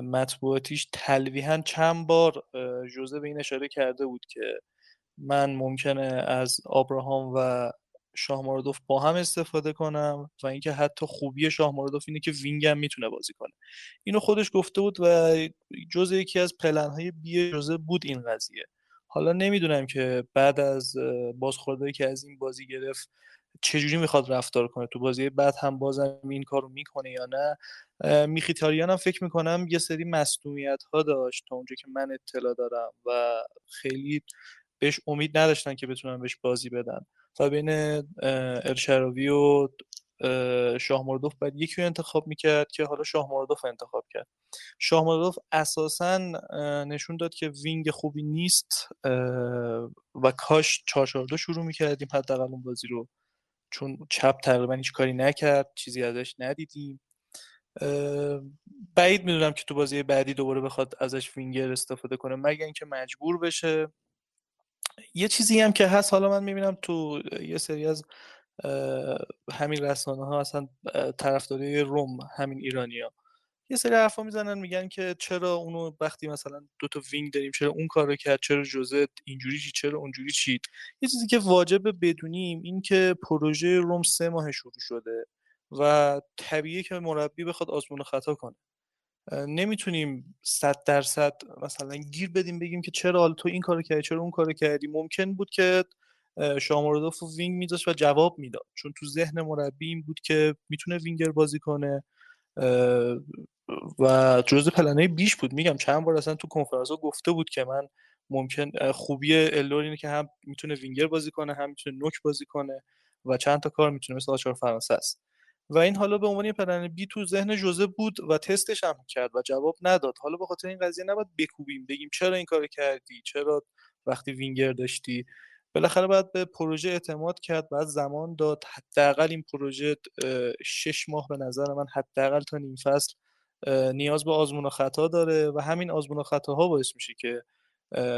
G: مطبوعاتیش تلویحا چند بار جوزه به این اشاره کرده بود که من ممکنه از آبراهام و شاه مردوف با هم استفاده کنم و اینکه حتی خوبی شاه مردوف اینه که وینگم می‌تونه بازی کنه. اینو خودش گفته بود و جزء یکی از پلنهای بی جزه بود این قضیه. حالا نمی‌دونم که بعد از بازخوردهایی که از این بازی گرفت چجوری می‌خواد رفتار کنه تو بازی بعد هم بازم این کارو می‌کنه یا نه؟ میخیتاریان هم فکر می‌کنم یه سری مصدومیت ها داشت تا اونجا که من اطلاع دارم و خیلی بهش امید نداشتن که بتونن بهش بازی بدن. و بین ارشراوی و شاه مردوف باید یکی رو انتخاب می‌کرد که حالا شاه مردوف انتخاب کرد. شاه مردوف اساسا نشون داد که وینگ خوبی نیست و کاش 442 شروع می‌کردیم حداقل اون بازی رو. چون چپ تقریبا هیچ کاری نکرد چیزی ازش ندیدیم. بعید می‌دونم که تو بازی بعدی دوباره بخواد ازش وینگر استفاده کنه مگر اینکه مجبور بشه. یه چیزی هم که هست حالا من می‌بینم تو یه سری از همین رسانه ها اصلا طرفداری روم همین ایرانیا یه سری حرفا می‌زنن میگن که چرا اونو وقتی مثلا دو تا وینگ داریم چرا اون کارو کرد چرا جوزه اینجوری چی چرا اونجوری چی؟ یه چیزی که واجب بدونیم این که پروژه روم سه ماه شروع شده و طبیعیه که مربی بخواد آزمون خطا کنه. نمی‌تونیم صد درصد مثلا گیر بدیم بگیم که چرا حالا تو این کارو کردی چرا اون کارو کردی. ممکن بود که شاموردوف وینگ میذاشت و جواب می‌داد. چون تو ذهن مربی این بود که می‌تونه وینگر بازی کنه. و جزء plan های B ش بود. میگم چند بار اصلا تو کنفرانس گفته بود که من ممکن خوبی الدور اینه که هم می‌تونه وینگر بازی کنه هم می‌تونه نوک بازی کنه و چند تا کار می‌تونه مثل آچار فرانسه است. و این حالا به عنوان plan B تو ذهن ژوزه بود و تستش هم کرد و جواب نداد. حالا به خاطر این قضیه نباید بکوبیم بگیم چرا این کار کردی؟ چرا وقتی وینگر داشتی؟ بالاخره باید به پروژه اعتماد کرد بعد زمان داد. حداقل این پروژه شش ماه به نظر من حداقل تا نیم فصل نیاز به آزمون و خطا داره و همین آزمون و خطاها باعث میشه که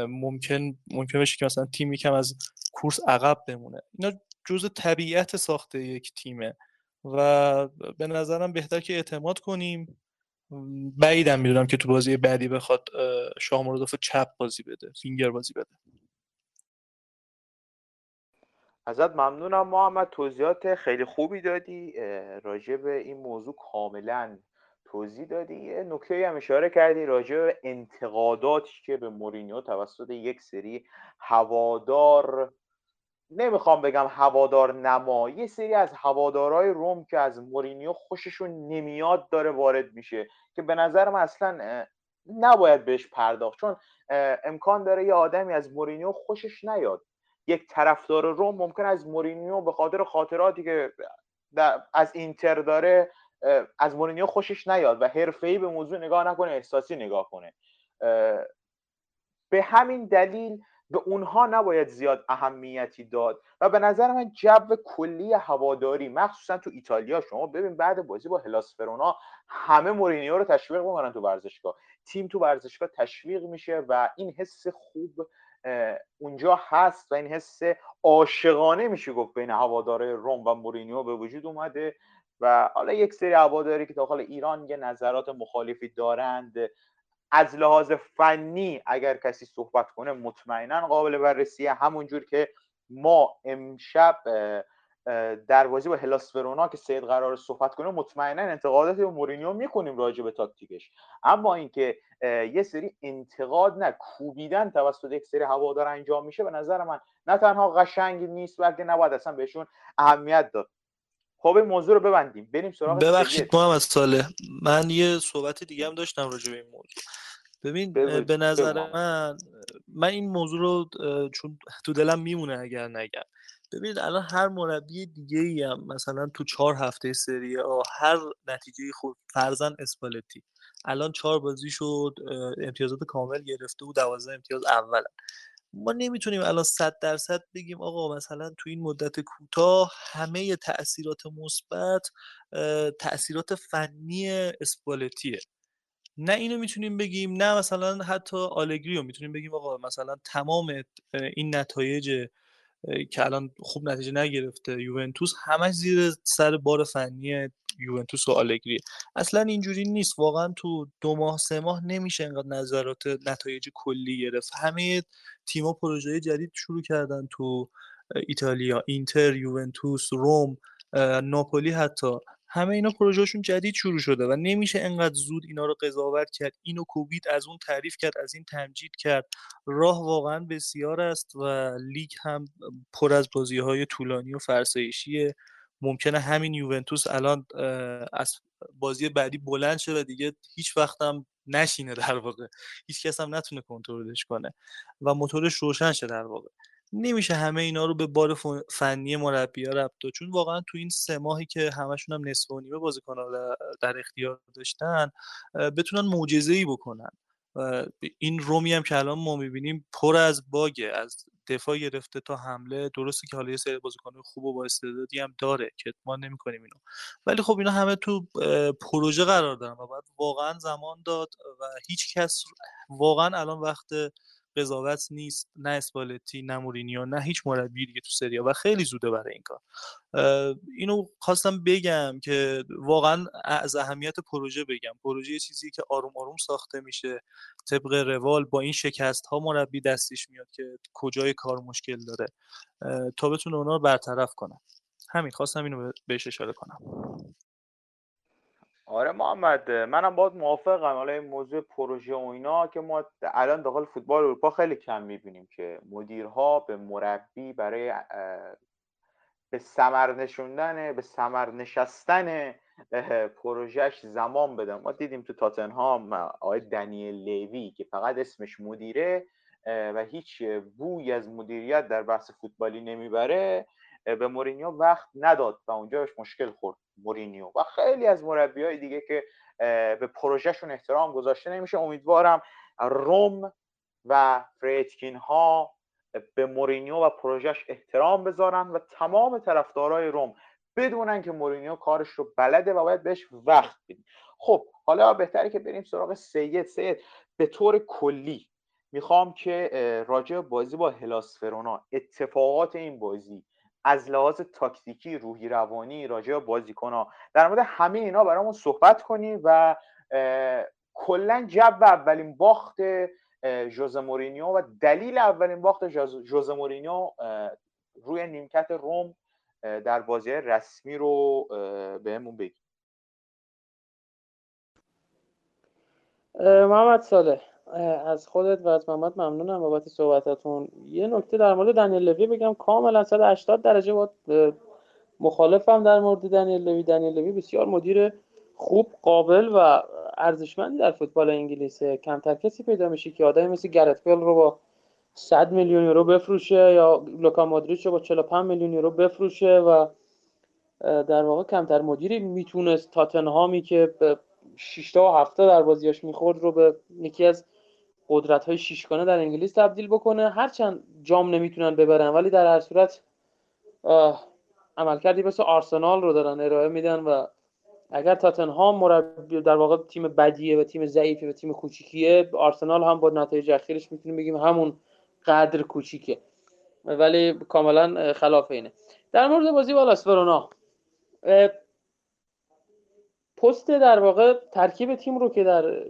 G: ممکن ممکن بشه که مثلا تیمی کم از کورس عقب بمونه. اینا جزء طبیعت ساخته یک تیمه و به نظرم بهتر که اعتماد کنیم. بعیدم می‌دونم که تو بازی بعدی بخواد شاه چپ بازی بده فینگر بازی بده.
D: ازت ممنونم محمد توضیحات خیلی خوبی دادی راجع به این موضوع کاملا توضیح دادی. یه نکته هم اشاره کردی راجع به انتقاداتی که به مورینیو توسط یک سری هوادار نمی‌خوام بگم هوادار نما یه سری از هوادارهای روم که از مورینیو خوششون نمیاد داره وارد میشه که به نظر من اصلا نباید بهش پرداخت. چون امکان داره یه آدمی از مورینیو خوشش نیاد. یک طرفدار روم ممکن از مورینیو به خاطر خاطراتی که از اینتر داره از مورینیو خوشش نیاد و حرفه‌ای به موضوع نگاه نکنه احساسی نگاه کنه. به همین دلیل به اونها نباید زیاد اهمیتی داد و به نظر من جو کلی هواداری مخصوصا تو ایتالیا شما ببین بعد بازی با هلاس فرونا همه مورینیو رو تشویق می‌کنن تو ورزشگاه. تیم تو ورزشگاه تشویق میشه و این حس خوب اونجا هست و این حس عاشقانه میشه گفت بین هواداره روم و مورینیو به وجود اومده و حالا یک سری هواداری که داخل ایران یه نظرات مخالفی دارند. از لحاظ فنی اگر کسی صحبت کنه مطمئنا قابل بررسیه. همونجور که ما امشب در بازی با هلاس ورونا که سید قرار صحبت کنه مطمئنا انتقادات به مورینیو می‌کنیم راجع به تاکتیکش. اما اینکه یه سری انتقاد نه کوبیدن توسط یک سری هوادار انجام میشه به نظر من نه تنها قشنگ نیست بلکه نباید اصلا بهشون اهمیت داد. خب این موضوع رو ببندیم. بریم سراغ
G: ببخشید ما از ساله من یه صحبت دیگه هم داشتم راجع به این موضوع. ببین به نظر من من این موضوع رو چون تو دلم میمونه اگر نگم. ببینید الان هر مربی دیگه ای هم مثلا تو چهار هفته سری آ هر نتیجه خود فرزن اسپالتی. الان چهار بازی شد امتیازات کامل گرفته و دوازده امتیاز اول. ما نمی‌تونیم الان صد درصد بگیم آقا مثلا تو این مدت کوتاه همه تاثیرات مثبت تاثیرات فنی اسپالتیه. نه اینو می‌تونیم بگیم نه مثلا حتی آلگری رو می‌تونیم بگیم آقا مثلا تمام این نتایج که الان خوب نتیجه نگرفته. یوونتوس همش زیر سر بار فنی یوونتوس و آلگری. اصلا اینجوری نیست. واقعا تو دو ماه سه ماه نمیشه انقدر نظرات نتایج کلی گرفت. همه تیما پروژه جدید شروع کردن تو ایتالیا اینتر یوونتوس روم ناپولی حتی. همه اینا پروژهشون جدید شروع شده و نمیشه انقدر زود اینا رو قضاوت کرد. اینو کوبید از اون تعریف کرد از این تمجید کرد. راه واقعا بسیار است و لیگ هم پر از بازی های طولانی و فرسایشیه ممکنه همین یوونتوس الان از بازی بعدی بلند شه و دیگه هیچ وقت هم نشینه در واقع. هیچ کس هم نتونه کنترلش کنه و موتورش روشن شه در واقع. نمیشه همه اینا رو به بار فنی مربی ربط داد. چون واقعا تو این سه ماهی که همشون هم نصف و نیمه بازیکن در اختیار داشتن بتونن معجزه ای بکنن این رومی هم که الان ما می‌بینیم پر از باگه از دفاع گرفته تا حمله. درسته که حالا یه سری بازیکن خوب و با استعدادی هم داره که ما نمی‌کنیم اینو. ولی خب اینا همه تو پروژه قرار دارن و باید واقعا زمان داد و هیچ کس واقعا الان وقت قضاوت نیست نه اسپالتی نه مورینیو نه هیچ مربی دیگه تو سریا و خیلی زوده برای این کار. اینو خواستم بگم که واقعا از اهمیت پروژه بگم. پروژه چیزی که آروم آروم ساخته میشه طبق روال با این شکست ها مربی دستش میاد که کجای کار مشکل داره. تا بتونه اونا رو برطرف کنه. همین خواستم اینو بهش اشاره کنم.
D: آره محمد منم باید موافقم. حالا این موضوع پروژه و اینا که ما الان داخل فوتبال اروپا خیلی کم می‌بینیم که مدیرها به مربی برای به سمر نشوندن به سمر نشستن پروژهش زمان بدن. ما دیدیم تو تاتنهام آقای دنیل لیوی که فقط اسمش مدیره و هیچ بوی از مدیریت در بحث فوتبالی نمی‌بره به مورینیو وقت نداد و اونجا مشکل خورد. مورینیو و خیلی از مربی های دیگه که به پروژهشون احترام گذاشته نمیشه. امیدوارم روم و فریدکین ها به مورینیو و پروژهش احترام بذارن و تمام طرفدارای روم بدونن که مورینیو کارش رو بلده و باید بهش وقت بدیم. خب حالا بهتره که بریم سراغ سید. سید به طور کلی می‌خوام که راجع بازی با هلاسفرونا اتفاقات این بازی از لحاظ تاکتیکی روحی روانی راجع بازیکنها. در مورد همه اینا برامون صحبت کنیم و کلا جو اولین باخت ژوزه مورینیو و دلیل اولین باخت ژوزه مورینیو روی نیمکت روم در بازی رسمی رو بهمون بگی.
F: محمد صالح. از خودت و از محمد ممنونم بابت صحبتاتون. یه نکته در مورد دنیل لوی بگم کاملا 180 درجه با مخالفم در مورد دنیل لوی. دنیل لوی بسیار مدیر خوب قابل و ارزشمندی در فوتبال انگلیسه. کمتر کسی پیدا میشه که آدمی مثل گرت بیل رو با 100 میلیون یورو بفروشه یا لوکا مودریچ رو با 45 میلیون یورو بفروشه و در واقع کمتر مدیری می‌تونست تاتنهامی که به 6 تا و 7 در بازیاش می‌خورد رو به یکی از قدرت های شیشگانه در انگلیس تبدیل بکنه. هرچند جام نمی‌تونن ببرن ولی در هر صورت عملکردی مثل آرسنال رو دارن ارائه میدن و اگر تاتنهام مربی در واقع تیم بدیه و تیم ضعیفه و تیم کوچیکیه آرسنال هم با نتایج اخیرش می‌تونیم بگیم همون قدر کوچیکه. ولی کاملا خلاف اینه. در مورد بازی با لاسفرونا پست در واقع ترکیب تیم رو که در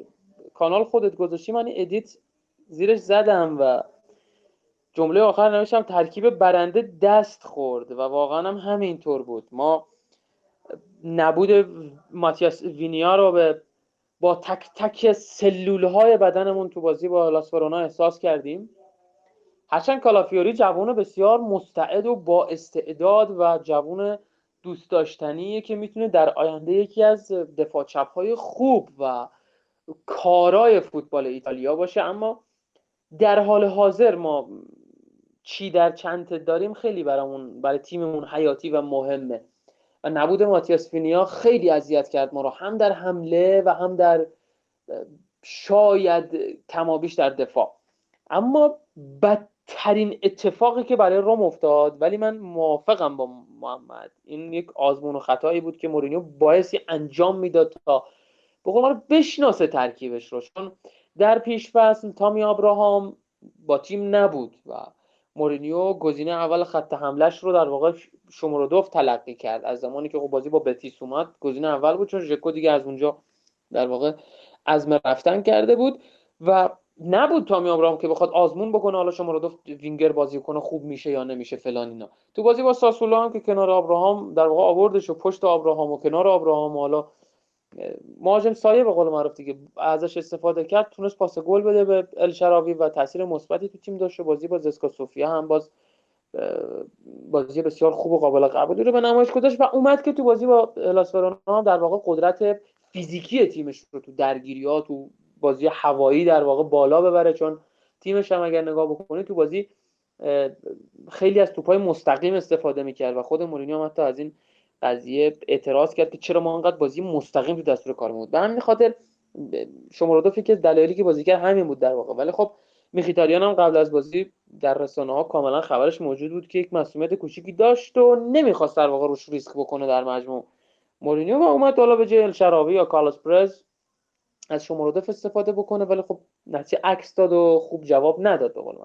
F: کانال خودت گذاشتی من ادیت زیرش زدم و جمله آخر نوشتم ترکیب برنده دست خورد و واقعا هم همینطور بود. ما نبود ماتیاس وینیا رو به با تک تک سلول های بدنمون تو بازی با لاسفرونا احساس کردیم. هرچند کالافیوری جوان بسیار مستعد و با استعداد و جوان دوست داشتنیه که می‌تونه در آینده یکی از دفاع چپ های خوب و کارای فوتبال ایتالیا باشه. اما در حال حاضر ما چی در چند داریم خیلی برامون برای تیممون حیاتی و مهمه. و نبود ماتیاس فینیا خیلی اذیت کرد ما رو. هم در حمله و هم در شاید کمابیش در دفاع. اما بدترین اتفاقی که برای روم افتاد ولی من موافقم با محمد این یک آزمون و خطایی بود که مورینیو باعثی انجام می‌داد تا به قول بشناسه ترکیبش رو چون در پیش فصل تامی آبراهام با تیم نبود و مورینیو گزینه اول خط حملش رو در واقع شماره دوف تلقی کرد. از زمانی که خب بازی با بتیس اومد گزینه اول بود چون ژکو دیگه از اونجا در واقع عزم رفتن کرده بود و نبود تامی آبراهام که بخواد آزمون بکنه حالا شماره دو وینگر بازی کنه خوب میشه یا نمیشه فلان اینا. تو بازی با ساسولا هم که کنار آبراهام در واقع آوردش و پشت آبراهام و کنار آبراهام حالا مهاجم سایه به قول معروف دیگه ازش استفاده کرد تونست پاس گل بده به الشراوی و تاثیر مثبتی تو تیم داشته بازی با زسکا سوفیا هم باز بازی بسیار خوب و قابل قبولی رو به نمایش گذاشت و اومد که تو بازی با لاسفرونا در واقع قدرت فیزیکی تیمش رو تو درگیری ها تو بازی هوایی در واقع بالا ببره. چون تیمش هم اگر نگاه بکنید تو بازی خیلی از توپای مستقیم استفاده می‌کرد و خود مورینیو هم حتی از این قضیه اعتراض کرد که چرا ما انقدر بازی مستقیم تو دستور کار بود به همین خاطر شما رو فکر دلایلی که بازیکن همین بود در واقع. ولی خب میخیتاریان هم قبل از بازی در رسانه ها کاملا خبرش موجود بود که یک مسئولیت کوچیکی داشت و نمی‌خواست در واقع روش ریسک بکنه در مجموع. مورینیو و اومد حالا به جای شراوی یا کارلوس پرز از شمارودف استفاده بکنه ولی خب نتیجه عکس داد و خوب جواب نداد به قول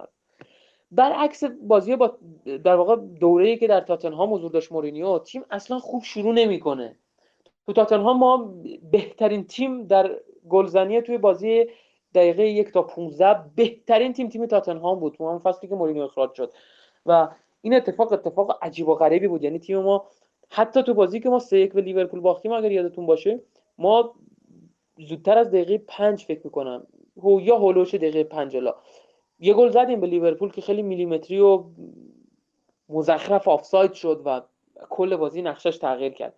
F: برعکس بازی با در واقع دوره‌ای که در تاتنهام حضور داشت مورینیو تیم اصلا خوب شروع نمی‌کنه. تو تاتنهام ما بهترین تیم در گلزنی توی بازی دقیقه یک تا 15 بهترین تیم تیم تاتنهام بود. تو فصلی که مورینیو اخراج شد. و این اتفاق اتفاق عجیب و غریبی بود. یعنی تیم ما حتی تو بازی که ما سه یک به لیورپول باختیم اگر یادتون باشه ما زودتر از دقیقه پنج فکر می‌کنم هو یا هولوش دقیقه پنج یه گل زدیم به لیورپول که خیلی میلیمتری و مزخرف آفساید شد و کل بازی نقشش تغییر کرد.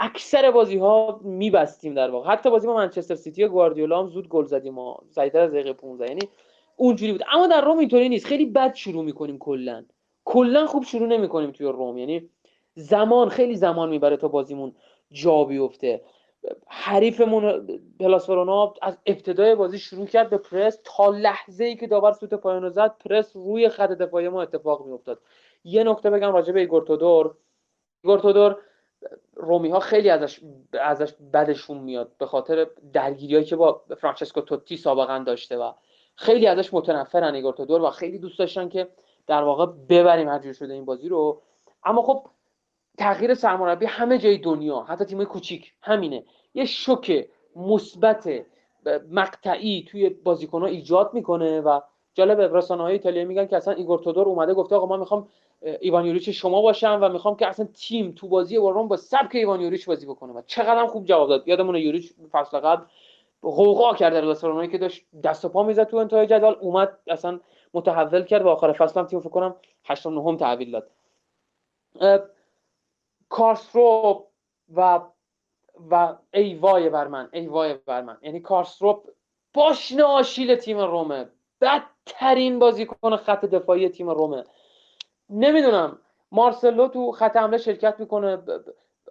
F: اکثر بازی ها میبستیم در واقع. حتی بازی با منچستر سیتی و گواردیولا هم زود گل زدیم ما سریعتر از دقیقه 15 یعنی اونجوری بود. اما در روم اینطوری نیست. خیلی بد شروع می‌کنیم کلا. کلا خوب شروع نمی‌کنیم توی روم. یعنی زمان خیلی زمان می‌بره تا بازیمون جا بیفته. حریفمون هلاس ورونا از ابتدای بازی شروع کرد به پرس. تا لحظه ای که داور سوت پایان زد پرس روی خط دفاعی ما اتفاق میافتاد. یه نکته بگم راجع به ایگور تودور. ایگور تودور رومی ها خیلی ازش ازش بدشون میاد به خاطر درگیریایی که با فرانچسکو توتی سابقا داشته و خیلی ازش متنفرن ایگور تودور و خیلی دوست داشتن که در واقع ببریم هر شده این بازی رو. اما خب تغییر سرمربی همه جای دنیا حتی تیم کوچیک همینه. یه شوک مثبت مقطعی توی بازیکنها ایجاد می‌کنه و جالب رسانه های ایتالیا میگن که اصلا ایگور تودور اومده گفته آقا من می‌خوام ایوان یوریچ شما باشم و می‌خوام که اصلا تیم تو بازی با روم با سبک ایوان یوریچ بازی بکنه. و چقدر خوب جواب داد. یادمون یوریچ فصل قبل غوغا کرد در بارسلونایی که داشت دست و پا می‌زد تو انتهای جدول اومد اصلا متحول کرد و آخر فصل هم تیم فکر کنم 8 9 تحویل داد. کارسروپ و و ای وای بر من ای وای بر من یعنی کارسروپ باشن آشیل تیم رومه. بدترین بازیکن خط دفاعی تیم رومه. نمی‌دونم. مارسلو تو خط حمله شرکت می‌کنه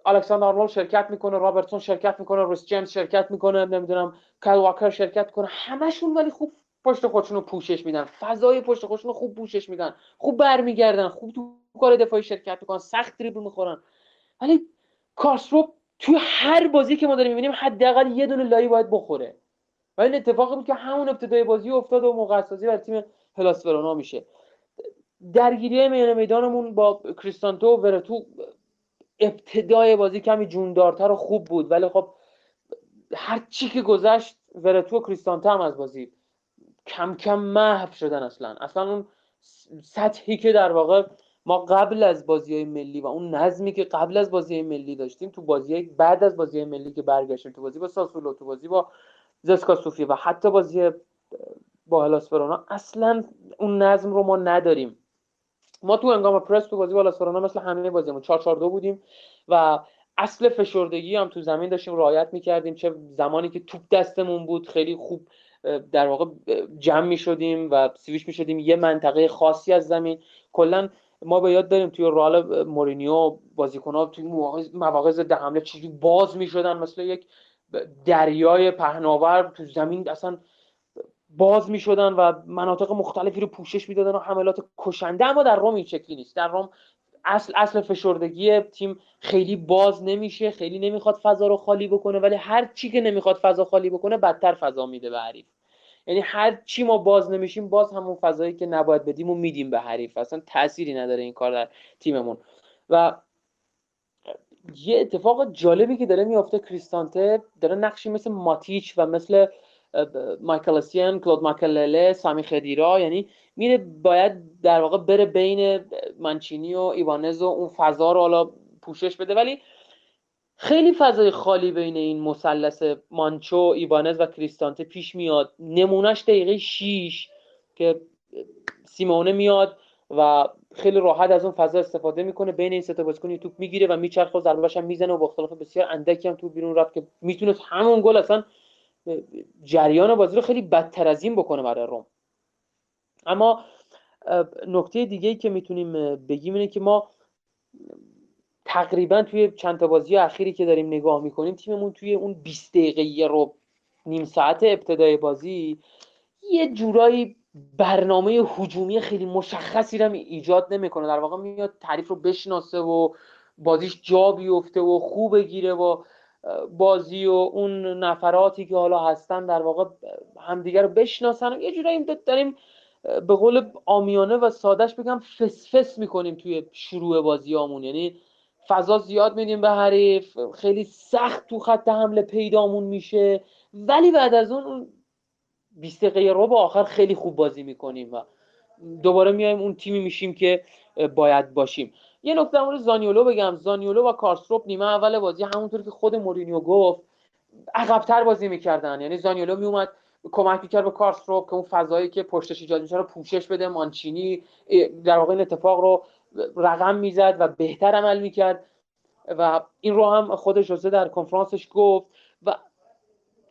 F: الکساندر آرنولد شرکت می‌کنه رابرتسون شرکت می‌کنه ریس جیمز شرکت می‌کنه نمی‌دونم کایل واکر شرکت می‌کنه. همشون ولی خوب پشت خودشون رو پوشش میدن. فضای پشت خودشون رو خوب پوشش میدن. خوب برمیگردن. خوب تو کار دفاعی شرکت می‌کنن. سخت دریبل می‌خورن. ولی کارسدورپ توی هر بازی که ما داریم می‌بینیم حداقل یه دونه لایی باید بخوره. و این اتفاقی بود که همون ابتدای بازی افتاد و موقعیت سازی برای تیم هلاس ورونا میشه. درگیری میان میدانمون با کریستانتو و ورتو ابتدای بازی کمی جوندارتر و خوب بود. ولی خب هر چی که گذشت ورتو و کریستانتو هم از بازی کم کم محو شدن اصلا. اصلا اون سطحی که در واقع ما قبل از بازی های ملی و اون نظمی که قبل از بازی های ملی داشتیم تو بازی بعد از بازی های ملی که برگشتیم تو بازی با ساسولو تو بازی با زسکا سوفی و حتی بازی با هلاس اصلا اون نظم رو ما نداریم. ما تو انگام پرس تو بازی با هلاس مثل همه بازیمون 4 4 2 بودیم و اصل فشردگی هم تو زمین داشتیم رعایت می‌کردیم. چه زمانی که توپ دستمون بود خیلی خوب در واقع جمع می شدیم و سویش می شدیم یه منطقه خاصی از زمین. کلا ما به یاد داریم توی رال مورینیو بازیکن‌ها توی مواقع ضد حمله چیزی باز می‌شدن مثل یک دریای پهناور تو زمین اصلا باز می‌شدن و مناطق مختلفی رو پوشش می‌دادن و حملات کشنده. اما در روم این شکلی نیست. در روم اصل اصل فشردگی تیم خیلی باز نمیشه خیلی نمی‌خواد فضا رو خالی بکنه ولی هر چی که نمی‌خواد فضا خالی بکنه بدتر فضا میده به حریف. یعنی هر چی ما باز نمیشیم باز همون فضایی که نباید بدیم و میدیم به حریف. اصلا تأثیری نداره این کار در تیممون. و یه اتفاق جالبی که داره میافته کریستانته داره نقشی مثل ماتیچ و مثل مایکل اسین کلود ماکلله سامی خدیرا یعنی میره باید در واقع بره بین منچینی و ایوانز و اون فضا رو حالا پوشش بده. ولی خیلی فضای خالی بین این مثلث مانچو ایوانز و کریستانته پیش میاد. نمونهش دقیقه 6 که سیمونه میاد و خیلی راحت از اون فضا استفاده می‌کنه. بین این سه تا بازیکن توپ می‌گیره و میچرخه و ضربه‌اش هم می‌زنه و با اختلاف بسیار اندکی هم توپ بیرون رفت که می‌تونست همون گل اصلا جریان بازی رو خیلی بدتر از این بکنه برای روم. اما نکته دیگه ای که می‌تونیم بگیم اینه که ما تقریبا توی چند تا بازی اخیری که داریم نگاه می‌کنیم تیممون توی اون 20 دقیقه رو نیم ساعت ابتدای بازی یه جورایی برنامه هجومی خیلی مشخصی رو ایجاد نمی‌کنه. در واقع میاد تعریف رو بشناسه و بازیش جا بیفته و خوب بگیره و بازی و اون نفراتی که حالا هستن در واقع همدیگه رو بشناسن. و یه جورایی داریم به قول آمیانه و سادش بگم فسفس می‌کنیم توی شروع بازی آمون یعنی فضا زیاد میدیم به حریف. خیلی سخت تو خط حمله پیدامون میشه. ولی بعد از اون 20 دقیقه رو به آخر خیلی خوب بازی می‌کنیم و دوباره میایم اون تیمی میشیم که باید باشیم. یه نکته در زانیولو بگم. زانیولو و کارسروپ نیمه اول بازی همونطور که خود مورینیو گفت عقبتر بازی می‌کردن. یعنی زانیولو میومد کمک می‌کرد به کارسروپ که اون فضایی که پشتش ایجاد میشه رو پوشش بده. مانچینی در واقع این اتفاق رو رقم می‌زد و بهتر عمل می‌کرد و این رو هم خود جوزه در کنفرانسش گفت و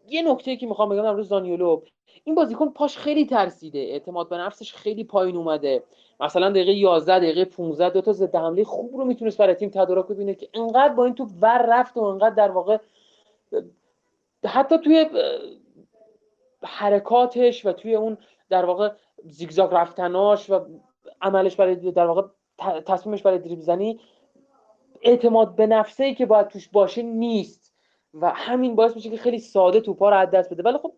F: یه نکته که می‌خوام بگم امروز زانیولو این بازیکن پاش خیلی ترسیده. اعتماد به نفسش خیلی پایین اومده. مثلا دقیقه 11 دقیقه 15 دو تا ضد حمله خوب رو می‌تونست برای تیم تدارک ببینه که انقدر با این تو ور رفت و انقدر در واقع حتی توی حرکاتش و توی اون در واقع زیگزاگ رفتناش و عملش برای در واقع تصمیمش برای دریبل زنی اعتماد به نفسه ای که باید توش باشه نیست. و همین باعث میشه که خیلی ساده توپا رو از دست بده. ولی خب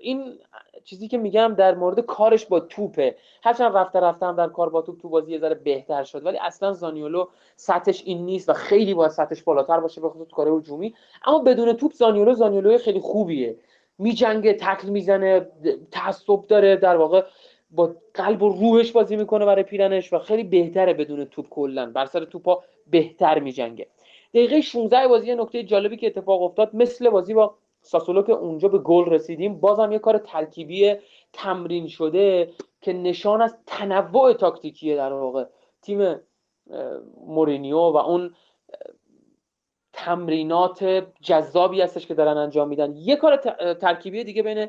F: این چیزی که میگم در مورد کارش با توپه. هرچند رفته رفته هم در کار با توپ تو بازی یه ذره بهتر شد. ولی اصلا زانیولو سطحش این نیست و خیلی باید سطحش بالاتر باشه به خصوص تو کار هجومی. اما بدون توپ زانیولو زانیولو خیلی خوبیه. میجنگه تکل می‌زنه تعصب داره در واقع با قلب و روحش بازی می‌کنه برای پیرنش و خیلی بهتره بدون توپ کلا. بر سر توپا بهتر میجنگه. دقیقه 16 بازی نکته جالبی که اتفاق افتاد مثل بازی با ساسولو که اونجا به گل رسیدیم بازم یه کار ترکیبی تمرین شده که نشان از تنوع تاکتیکیه در واقع. تیم مورینیو و اون تمرینات جذابی هستش که دارن انجام میدن. یه کار ترکیبی دیگه بین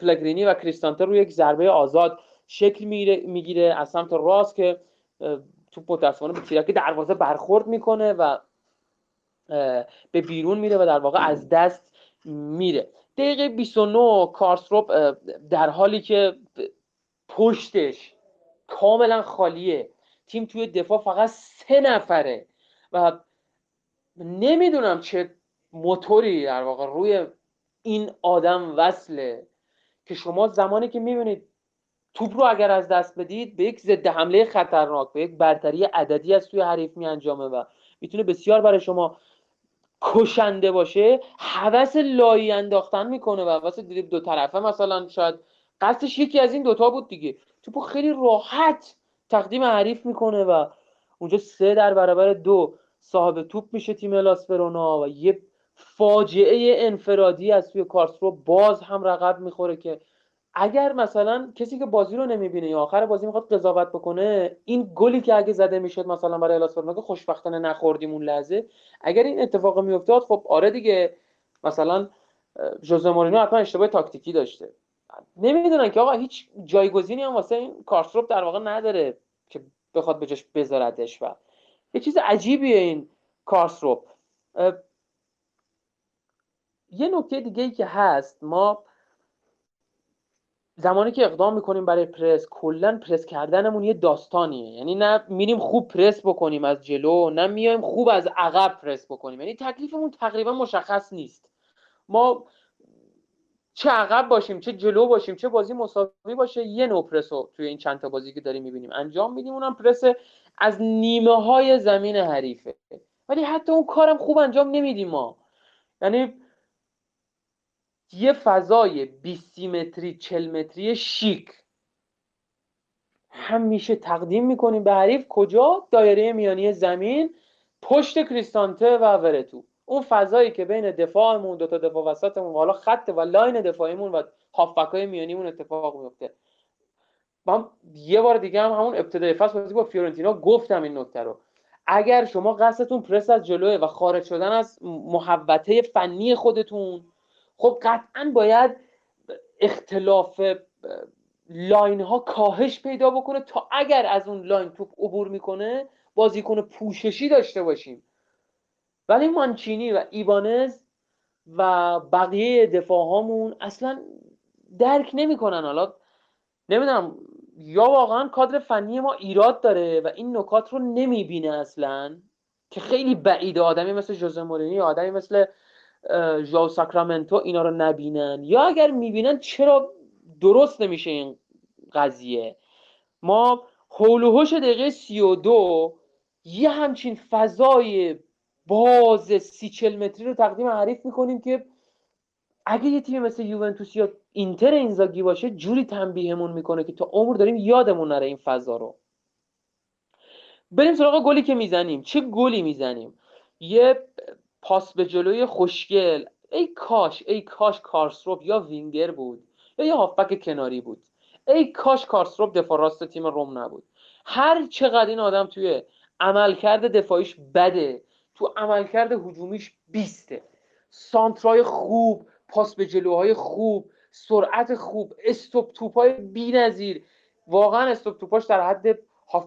F: پلگرینی و کریستانته روی یک ضربه آزاد شکل می‌گیره از سمت راست که توپ متاسفانه به تیرک دروازه برخورد می‌کنه و به بیرون میره و در واقع از دست میره. دقیقه 29 کارسروپ در حالی که پشتش کاملا خالیه. تیم توی دفاع فقط سه نفره و نمی‌دونم چه موتوری در واقع روی این آدم وصله. که شما زمانی که می‌بینید توپ رو اگر از دست بدید به یک ضد حمله خطرناک به یک برتری عددی از توی حریف می انجامه و می‌تونه بسیار برای شما کشنده باشه حوس لایی انداختن می‌کنه و دریب دو طرفه. مثلا شاید قصدش یکی از این دوتا بود دیگه. توپو خیلی راحت تقدیم حریف می‌کنه و اونجا سه در برابر دو صاحب توپ میشه تیم لاسفرونا و یه فاجعه انفرادی از توی کارسرو باز هم رقب می‌خوره که اگر مثلا کسی که بازی رو نمی‌بینه یا آخر بازی می‌خواد قضاوت بکنه این گلی که اگه زده می‌شد مثلا برای لاسفرونا که خوشبختانه نخوردیم اون لحظه. اگر این اتفاق میافتاد خب آره دیگه مثلا ژوزه مورینو حتما اشتباه تاکتیکی داشته. نمی‌دونن که آقا هیچ جایگزینی هم واسه این کارسروپ در واقع نداره که بخواد به جاش بذاردش و یه چیز عجیبیه این کارسروپ یه نکته دیگه ای که هست ما زمانی که اقدام می‌کنیم برای پرس کلا پرس کردنمون یه داستانیه. یعنی نه میریم خوب پرس بکنیم از جلو نه میایم خوب از عقب پرس بکنیم. یعنی تکلیفمون تقریبا مشخص نیست. ما چه عقب باشیم چه جلو باشیم چه بازی مساوی باشه یه نوع پرس رو توی این چند تا بازی که داریم می‌بینیم انجام میدیم. اونم پرس از نیمه های زمین حریفه. ولی حتی اون کارم خوب انجام نمیدیم ما. یعنی یه فضای 20 متری 40 متری شیک. همیشه تقدیم می‌کنیم به حریف. کجا؟ دایره میانی زمین پشت کریستانته و ورتو. اون فضایی که بین دفاعمون دو تا دفاع وسطمون حالا خط و line دفاعیمون و هافبکای میانیمون اتفاق میفته من یه بار دیگه هم همون ابتدای فصل بازی با فیورنتینا گفتم این نکته رو. اگر شما قصدتون پرس از جلوه و خارج شدن از محوطه فنی خودتون خب قطعا باید اختلاف line ها کاهش پیدا بکنه تا اگر از اون line توپ عبور می‌کنه بازیکن پوششی داشته باشیم. ولی مانچینی و ایبانز و بقیه دفاع هامون اصلا درک نمی‌کنن. حالا نمی‌دونم یا واقعا کادر فنی ما ایراد داره و این نکات رو نمی‌بینه اصلا که خیلی بعیده آدمی مثل جوزه مورینی آدمی مثل ژاو ساکرامنتو اینا رو نبینن؟ یا اگر می‌بینن چرا درست نمیشه این قضیه؟ ما حول و حوش دقیقه سی و دو یه همچین فضای باز سی چل متری رو تقدیم حریف می‌کنیم که اگه یه تیم مثل یوونتوس یا اینتر اینزاگی باشه جوری تنبیهمون می‌کنه که تا عمر داریم یادمون نره این فضا رو. بریم سراغ گلی که می‌زنیم. چه گلی می‌زنیم؟ یه پاس به جلوی خوشگل. ای کاش ای کاش کارسروپ یا وینگر بود یا یه هافبک کناری بود. ای کاش کارسروپ دفاع راست تیم روم نبود. هر چقدر این آدم توی عملکرد دفاعیش بده تو عملکرد هجومیش بیسته. سانترای خوب پاس به جلوهای خوب سرعت خوب استوب توپای بی‌نظیر. واقعا استوب توپاش در حد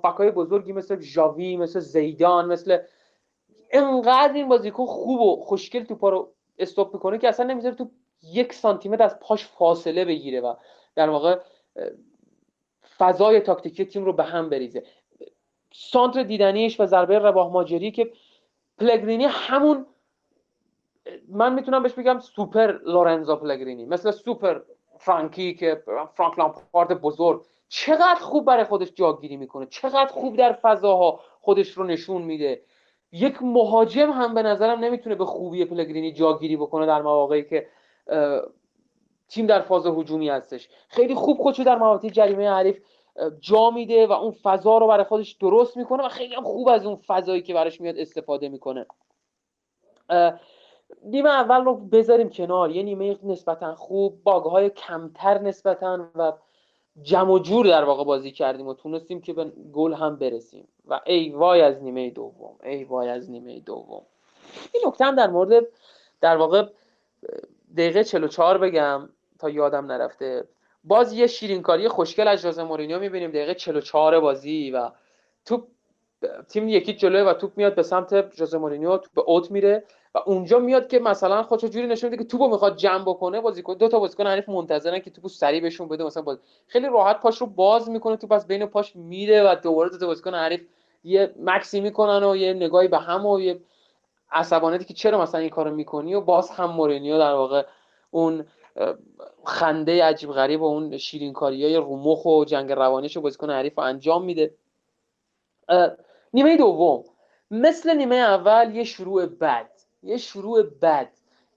F: های بزرگی مثل ژاوی مثل زیدان مثل انقدر این بازیکن خوب و خوشگل توپا رو استوپ می‌کنه که اصلا نمی‌ذاره تو یک سانتیمتر از پاش فاصله بگیره و در واقع فضای تاکتیکی تیم رو به هم بریزه. سانتر دیدنیش و ضربه رباح ماجری که پلگرینی همون من می‌تونم بهش بگم سوپر لورنزو پلگرینی مثل سوپر فرانکی که فرانک لامپارد بزرگ. چقدر خوب برای خودش جاگیری می‌کنه چقدر خوب در فضاها خودش رو نشون میده. یک مهاجم هم به نظرم نمی‌تونه به خوبی پلگرینی جاگیری بکنه در مواقعی که تیم در فاز هجومی هستش. خیلی خوب خودشو در مواقع جریمه حریف جا میده و اون فضا رو برای خودش درست می‌کنه و خیلی هم خوب از اون فضایی که براش میاد استفاده می‌کنه. نیمه اول رو بذاریم کنار. یه نیمه نسبتا خوب باگهای کمتر نسبتا و جمع و جور در واقع بازی کردیم و تونستیم که به گل هم برسیم. و ای وای از نیمه دوم ای وای از نیمه دوم. این نکته هم در مورد در واقع دقیقه 44 بگم تا یادم نرفته. باز یه شیرینکاری خوشگل از جوزه مورینیو می‌بینیم. دقیقه 44 بازی و توپ تیم یکی جلوه و توپ میاد به سمت جوزه مورینیو توپ به اوت میره و اونجا میاد که مثلا خودشو جوری نشون میده که توپو می‌خواد جمع بکنه بازیکن دو تا بازیکن حریف منتظرن که توپو سریع بهشون بده مثلا باز خیلی راحت پاش رو باز می‌کنه توپ از بین پاش میره و دوباره دو تا بازیکن حریف یه مکسی می‌کنن و یه نگاهی به هم و یه عصبانیتی که چرا مثلا این کارو می‌کنی؟ و باز هم مورینیو در واقع اون خنده عجیب غریب و اون شیرینکاری های رومخ و جنگ روانیش رو بازیکن حریف انجام میده. نیمه دوم. مثل نیمه اول یه شروع بد. یه شروع بد.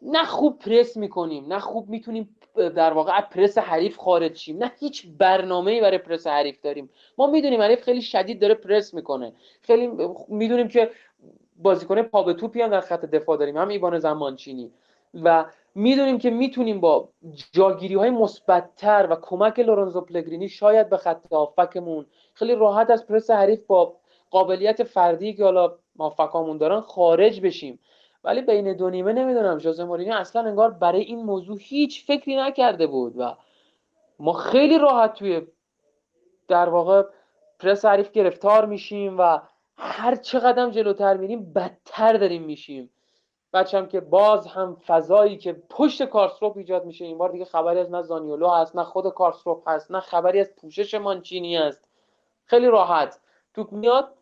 F: نه خوب پرس می‌کنیم نه خوب می‌تونیم در واقع پرس حریف خارج شیم. نه هیچ برنامه‌ای برای پرس حریف داریم. ما می‌دونیم حریف خیلی شدید داره پرس می‌کنه. خیلی می‌دونیم که بازیکن پا به توپی هم در خط دفاع داریم. هم ایوان زمانچینی. و می‌دونیم که می‌تونیم با جاگیری های مثبتتر و کمک لورنزو پلگرینی شاید به خط آفکمون خیلی راحت از پرس حریف با قابلیت فردی که حالا مافکامون دارن خارج بشیم. ولی بین دو نیمه نمی‌دونم جوزه مورینیو اصلا انگار برای این موضوع هیچ فکری نکرده بود و ما خیلی راحت توی در واقع پرس حریف گرفتار میشیم و هر چقدر جلوتر میریم بدتر داریم میشیم. بچم که باز هم فضایی که پشت کارسروپ ایجاد میشه این بار دیگه خبری از نه زانیولو هست نه خود کارسروپ هست نه خبری از پوشش مانچینی هست. خیلی راحت. توپ میاد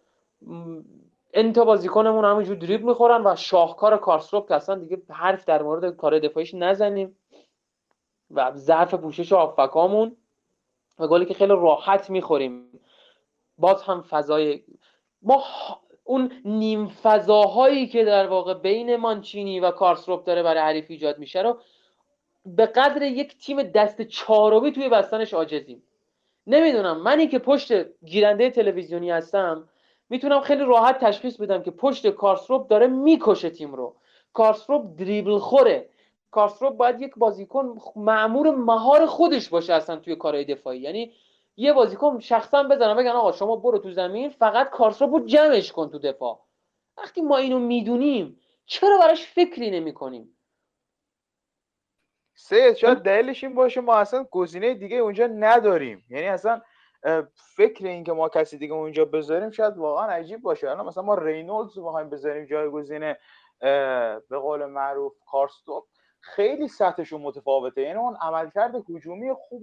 F: انتا بازیکنمون همینجور دریب می‌خورن و شاهکار کارسروپ که اصلا دیگه حرف در مورد کار دفاعیش نزنیم. و ظرف پوشش آفکامون و گلی که خیلی راحت می‌خوریم. باز هم فضای ما اون نیم فضاهایی که در واقع بین مانچینی و کارسروپ داره برای حریف ایجاد میشه رو به قدر یک تیم دست چهارمی توی بستنش عاجزیم. نمی‌دونم منی که پشت گیرنده تلویزیونی هستم می‌تونم خیلی راحت تشخیص بدم که پشت کارسروپ داره می‌کشه تیم رو. کارسروپ دریبل خوره. کارسروپ باید یک بازیکن معمور مهار خودش باشه اصلا توی کارهای دفاعی. یعنی یه بازیکن شخصا بزنم بگن آقا شما برو تو زمین فقط کارسروپ رو جمعش کن تو دفاع. وقتی ما اینو می‌دونیم چرا براش فکری نمی کنیم
D: سه شاید دلیلش این باشه ما اصلا گزینه دیگه اونجا نداریم. یعنی اصلا فکر این که ما کسی دیگه اونجا بذاریم شاید واقعا عجیب باشه. الان مثلا ما رینولدز رو بخوایم بذاریم جایگزین به قول معروف کارستوپ خیلی سطحشون متفاوته. یعنی اون عملکرد هجومی خوب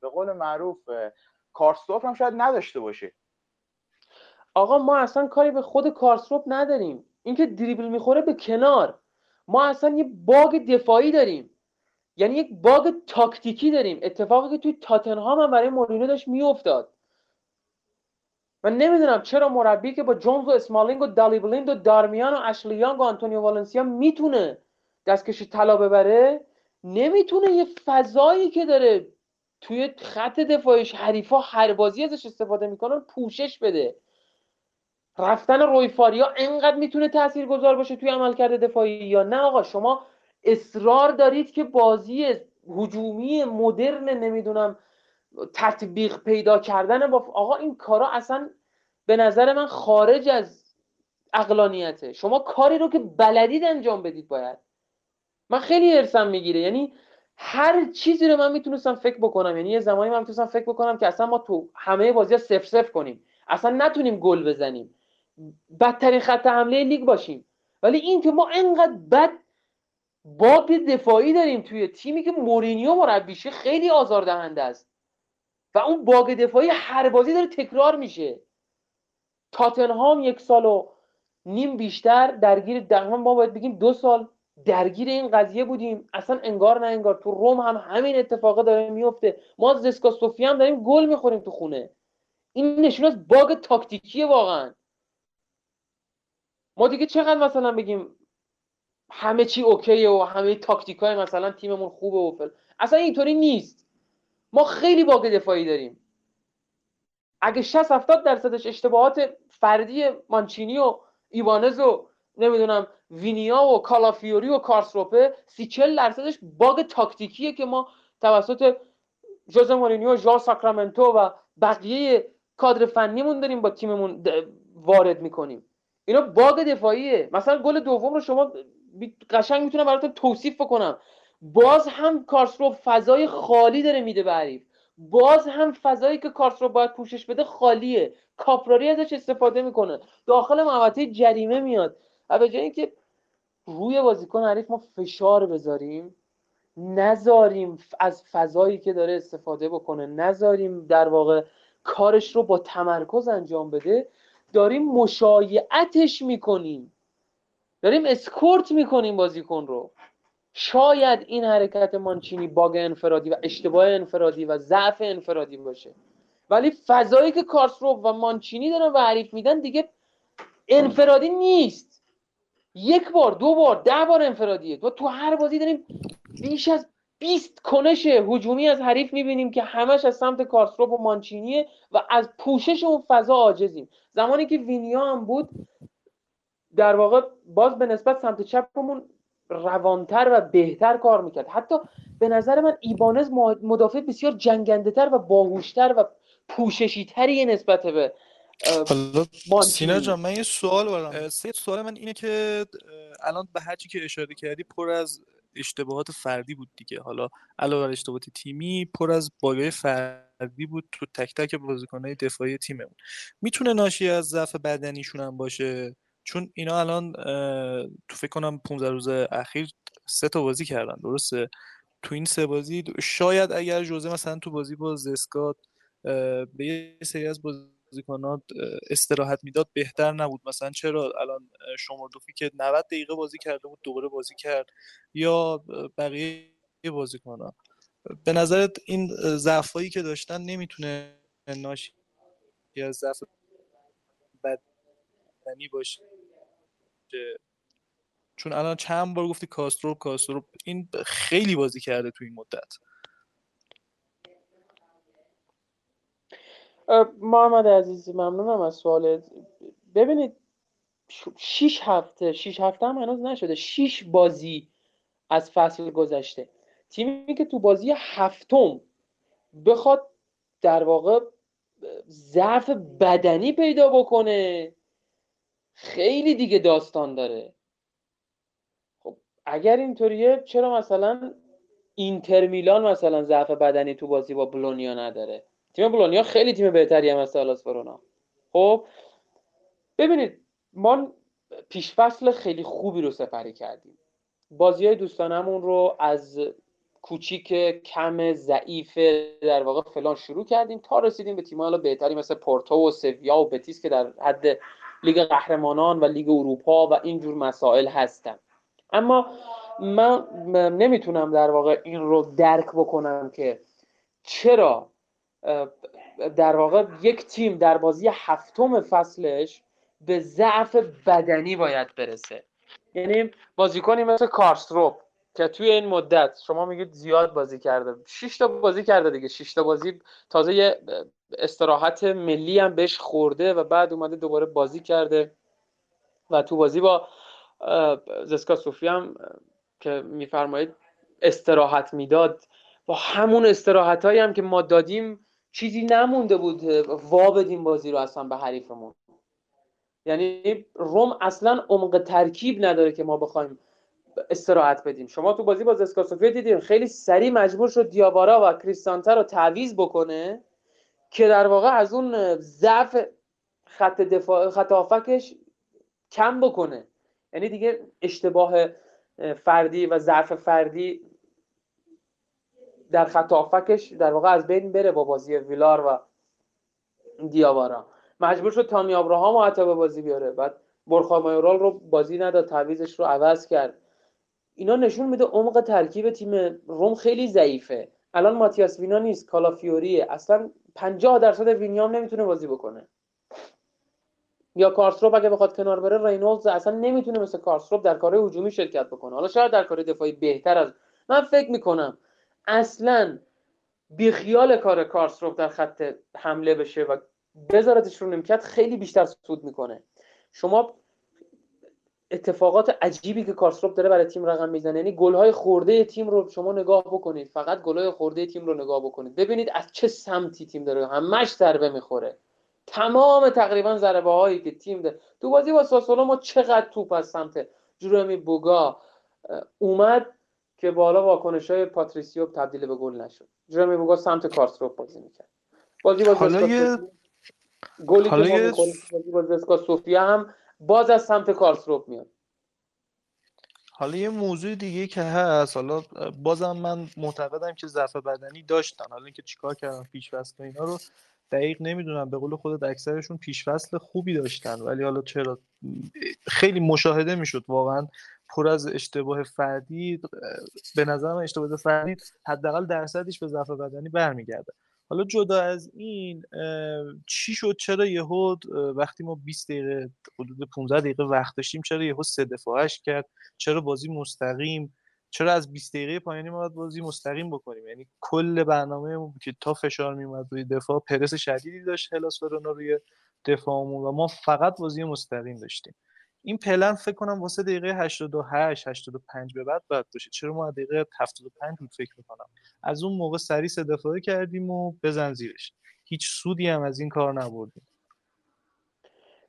D: به قول معروف کارستوپ هم شاید نداشته باشه.
F: آقا ما اصلا کاری به خود کارستوپ نداریم. اینکه دریبل می‌خوره به کنار. ما اصلا یه باگ دفاعی داریم. یعنی یک باگ تاکتیکی داریم. اتفاقی که توی تاتنهام هم برای مورینو داشت میافتاد. من نمی‌دونم چرا مربی که با جونز و اسمالینگ و دالیبلیند و دارمیان و اشلیانگ و آنتونیو والنسیا می‌تونه دستکش طلا ببره نمی‌تونه یه فضایی که داره توی خط دفاعش حریفا هر بازی ازش استفاده می‌کنن پوشش بده. رفتن رویفاریا انقدر می‌تونه تاثیرگذار باشه توی عملکرد دفاعی یا نه آقا؟ شما اصرار دارید که بازی هجومی مدرن نمی‌دونم تطبیق پیدا کردن با آقا این کارا اصلا به نظر من خارج از اقلانیته شما کاری رو که بلدید انجام بدید باید. من خیلی ارسم می‌گیره. یعنی هر چیزی رو من می‌تونستم فکر بکنم. یعنی یه زمانی من می‌تونستم فکر بکنم که اصلا ما تو همه بازی ها سف سف کنیم. اصلا نتونیم گل بزنیم. بدترین خط حمله لیگ باشیم. ولی این که ما انقدر بد باگ دفاعی داریم توی تیمی که مورینیو مربیشه خیلی آزاردهنده است. و اون باگ دفاعی هر بازی داره تکرار میشه. تاتنهام یک سال و نیم بیشتر درگیر در ما باید بگیم دو سال درگیر این قضیه بودیم. اصلا انگار نه انگار. تو روم هم همین اتفاقه داره میفته. ما زسکا سوفی هم داریم گل می‌خوریم تو خونه. این نشون از باگ تاکتیکیه واقعا. ما دیگه چقدر مثلا بگیم همه چی اوکیه و همه تاکتیک های مثلا تیممون خوبه و فل اصلا اینطوری نیست. ما خیلی باگ دفاعی داریم. اگه 60 70 درصدش اشتباهات فردی مانچینی و ایبانز و نمی‌دونم وینیا و کالافیوری و کارسدورپه سی چل درصدش bug تاکتیکیه که ما توسط ژوزه مورینیو ژائو ساکرامنتو و بقیه کادر فنیمون داریم با تیممون وارد می‌کنیم. اینا bug دفاعیه. مثلا گل دوم رو شما قشنگ می‌تونم براتون توصیف بکنم. باز هم کارسدورپ فضای خالی داره میده به حریف. باز هم فضایی که کارسرو باید پوشش بده خالیه. کاپراری ازش استفاده می‌کنه. داخل محوطه جریمه میاد. و به جای اینکه روی بازیکن حریف ما فشار بذاریم نذاریم از فضایی که داره استفاده بکنه نذاریم در واقع کارش رو با تمرکز انجام بده داریم مشایعتش می‌کنیم. داریم اسکورت می‌کنیم بازیکن رو. شاید این حرکت مانچینی باگ انفرادی و اشتباه انفرادی و ضعف انفرادی باشه. ولی فضایی که کارسرو و مانچینی دارن و حریف میدن دیگه انفرادی نیست. یک بار دو بار ده بار انفرادیه. تو تو هر بازی داریم بیش از 20 کنش هجومی از حریف می‌بینیم که همش از سمت کارسروپ و مانچینیه و از پوشش اون فضا عاجزیم. زمانی که وینیا هم بود در واقع باز به نسبت سمت چپمون روانتر و بهتر کار می‌کرد. حتی به نظر من ایبانز مدافع بسیار جنگنده تر و باهوشتر و پوششی تری نسبت به
G: سینا جان من یه سوال برم سوال من اینه که الان به هرچی که اشاره کردی پر از اشتباهات فردی بود دیگه. حالا علاوه بر اشتباهات تیمی پر از باگای فردی بود تو تک تک بازیکنهای دفاعی تیممون. می‌تونه ناشی از ضعف بدنیشون هم باشه؟ چون اینا الان تو فکر کنم 15 روز اخیر سه تا بازی کردن درسته؟ تو این سه بازی شاید اگر جوزه مثلا تو بازی با زسکات به یه سری از بازیکنات استراحت می‌داد بهتر نبود. مثلا چرا الان شمردوفی که 90 دقیقه بازی کرده بود دوباره بازی کرد؟ یا بقیه بازیکنان به نظرت این ضعفایی که داشتن نمی‌تونه ناشی از ضعف بدنی باشه؟ چون الان چند بار گفتی کاسترو کاسترو این خیلی بازی کرده تو این مدت.
F: محمد عزیز ممنونم از سوالت. ببینید شیش هفته شیش هفته هم هنوز نشده. شیش بازی از فصل گذشته. تیمی که تو بازی هفتم بخواد در واقع ضعف بدنی پیدا بکنه. خیلی دیگه داستان داره. خب اگر اینطوریه چرا مثلا اینتر میلان مثلا ضعف بدنی تو بازی با بلونیا نداره؟ تیم بلونیا خیلی تیم بهتری هم از ورونا خب ببینید ما پیش فصل خیلی خوبی رو سپری کردیم. بازی های دوستانمون رو از کوچیک کم ضعیف در واقع فلان شروع کردیم تا رسیدیم به تیم بهتری مثل پورتو و سویا و بتیس که در حد لیگ قهرمانان و لیگ اروپا و اینجور مسائل هستن. اما من نمی‌تونم در واقع این رو درک بکنم که چرا در واقع یک تیم در بازی هفتم فصلش به ضعف بدنی باید برسه. یعنی بازیکنی مثل کارستروپ که توی این مدت شما میگید زیاد بازی کرده. 6 تا بازی کرده دیگه. 6 تا بازی تازه یه استراحت ملی هم بهش خورده و بعد اومده دوباره بازی کرده. و تو بازی با زسکا صوفی هم که میفرمایید استراحت می‌داد. با همون استراحت هایی هم که ما دادیم چیزی نمونده بود وا بدیم بازی رو اصلا به حریفمون. یعنی روم اصلا عمق ترکیب نداره که ما بخوایم استراحت بدیم. شما تو بازی با زسکا سوفیا دیدیم خیلی سریع مجبور شد دیابارا و کریستانته رو تعویض بکنه که در واقع از اون ضعف خط دفاع خط آفکش کم بکنه. یعنی دیگه اشتباه فردی و ضعف فردی در خط آفکش در واقع از بین بره با بازی ویلار و دیابارا مجبور شد تامی ابراهام حتی به بازی بیاره. بعد برخا مایورال رو بازی نداد تعویزش رو عوض کرد. اینا نشون میده عمق ترکیب تیم روم خیلی ضعیفه. الان ماتیاس وینا نیست کالافیوریه. اصلا 50 درصد وینیام نمی‌تونه بازی بکنه. یا کارسروپ اگه بخواد کنار بره رینولدز اصلا نمی‌تونه مثل کارسروپ در کار هجومی شرکت بکنه. حالا شاید در کار دفاعی بهتر از من فکر می‌کنم اصلا بیخیال کار کارسروپ در خط حمله بشه و بذارتش رو نمکت خیلی بیشتر سود می‌کنه. شما اتفاقات عجیبی که کارسروپ داره برای تیم رقم می‌زنه. یعنی گلهای خورده تیم رو شما نگاه بکنید. فقط گلهای خورده تیم رو نگاه بکنید. ببینید از چه سمتی تیم داره. همش ضربه می‌خوره. تمام تقریبا ضربه هایی که تیم ده تو بازی با ساسولو ما چقدر توپ از سمت جرومی بوگا اومد که بالا واکنش های پاتریسیو تبدیل به گل نشد. جرومی بوگا سمت کارسروپ بازی می‌کرد. بازی با
G: حالا یه
F: گلی که ما بازی با زسکا سوفیا هم باز از سمت کارسروپ میاد.
G: حالا یه موضوع دیگه که هست حالا بازم من معتقدم که ضعف بدنی داشتن. حالا اینکه چیکار کردن پیش وسط اینا رو دقیق نمی‌دونم. به قول خودت اکثرشون پیشفصل خوبی داشتن. ولی حالا چرا؟ خیلی مشاهده می‌شد واقعا. پر از اشتباه فردی به نظر من اشتباه فردی حداقل درصدش به ضعف بدنی برمیگرده. حالا جدا از این چی شد؟ چرا یهود وقتی ما 20 دقیقه حدود 15 دقیقه وقت داشتیم چرا یهود سه دفاعش کرد؟ چرا بازی مستقیم؟ چرا از 20 دقیقه پایانی ما باید بازی مستقیم بکنیم؟ یعنی کل برنامه که تا فشار میومد روی دفاع پرس شدیدی داشت هلاس ورونا روی دفاعمون و ما فقط بازی مستقیم داشتیم. این پلن فکر کنم واسه دقیقه 88 85 به بعد باید باشه. چرا ما دقیقه 75 بود فکر می‌کنم. از اون موقع سری سه دفاعه کردیم و بزن زیرش. هیچ سودی هم از این کار نبردیم.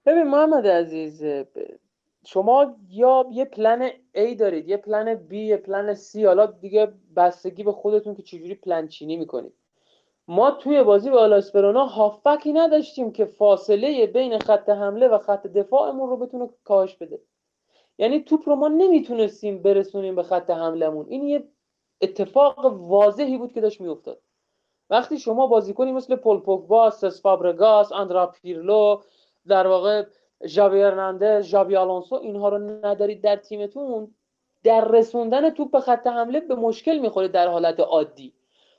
F: ببین محمد عزیز شما یا یه پلن A دارید یه پلن B یه پلن C حالا دیگه بستگی به خودتون که چجوری پلن چینی می‌کنید. ما توی بازی با هلاس ورونا هافبکی نداشتیم که فاصله بین خط حمله و خط دفاعمون رو بتونه کاهش بده. یعنی توپ رو ما نمی‌تونستیم برسونیم به خط حملمون این یه اتفاق واضحی بود که داشت میافتاد. وقتی شما بازیکنی مثل پول پوگبا، سس فابرگاس، آندرا پیرلو در واقع ژاوی ارناندز، ژاوی آلونسو اینها رو ندارید در تیمتون در رسوندن توپ به خط حمله به مشکل می‌خوره در حالت عادی.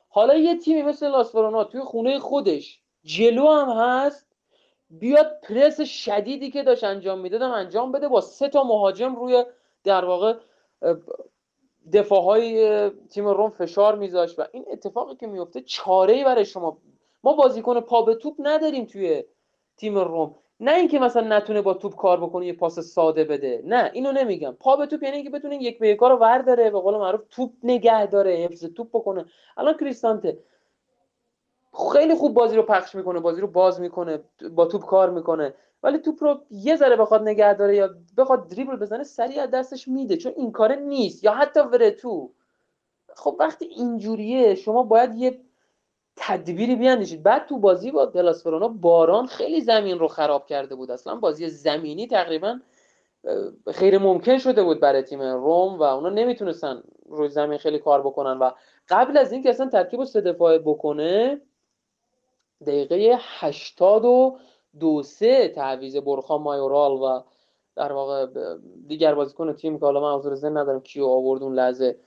F: حالا یه تیمی مثل لاسفرونا توی خونه خودش جلو هم هست بیاد پرس شدیدی که داشت انجام می‌دادم انجام بده با سه تا مهاجم روی در واقع دفاع های تیم روم فشار میذاشت و این اتفاقی که میفته چاره ای برای شما. ما بازیکن پا به توپ نداریم توی تیم روم. نه اینکه مثلا نتونه با توپ کار بکنه یه پاس ساده بده. نه اینو نمیگم. پا به توپ یعنی اینکه بتونه یک به یک رو ورداره به قول معروف توپ نگه داره حفظ توپ بکنه. الان کریستانته خیلی خوب بازی رو پخش می‌کنه بازی رو باز می‌کنه با توپ کار می‌کنه. ولی توپ رو یه ذره بخواد نگه داره یا بخواد دریبل بزنه سریع از دستش میده. چون این کاره نیست. یا حتی ورتو خب وقتی اینجوریه شما باید یه تدبیری بیاندیشید. بعد تو بازی با دلاسفرونا باران خیلی زمین رو خراب کرده بود. اصلا بازی زمینی تقریبا خیر ممکن شده بود برای تیم روم و اونا نمی‌تونستن روی زمین خیلی کار بکنن و قبل از اینکه اصلا ترکیب سه دفاعه بکنه دقیقه هشتاد و دو سه تعویز برخا مایورال و در واقع دیگر بازیکن تیم که حالا من حضور زن ندارم کیو آورد اون لحظه.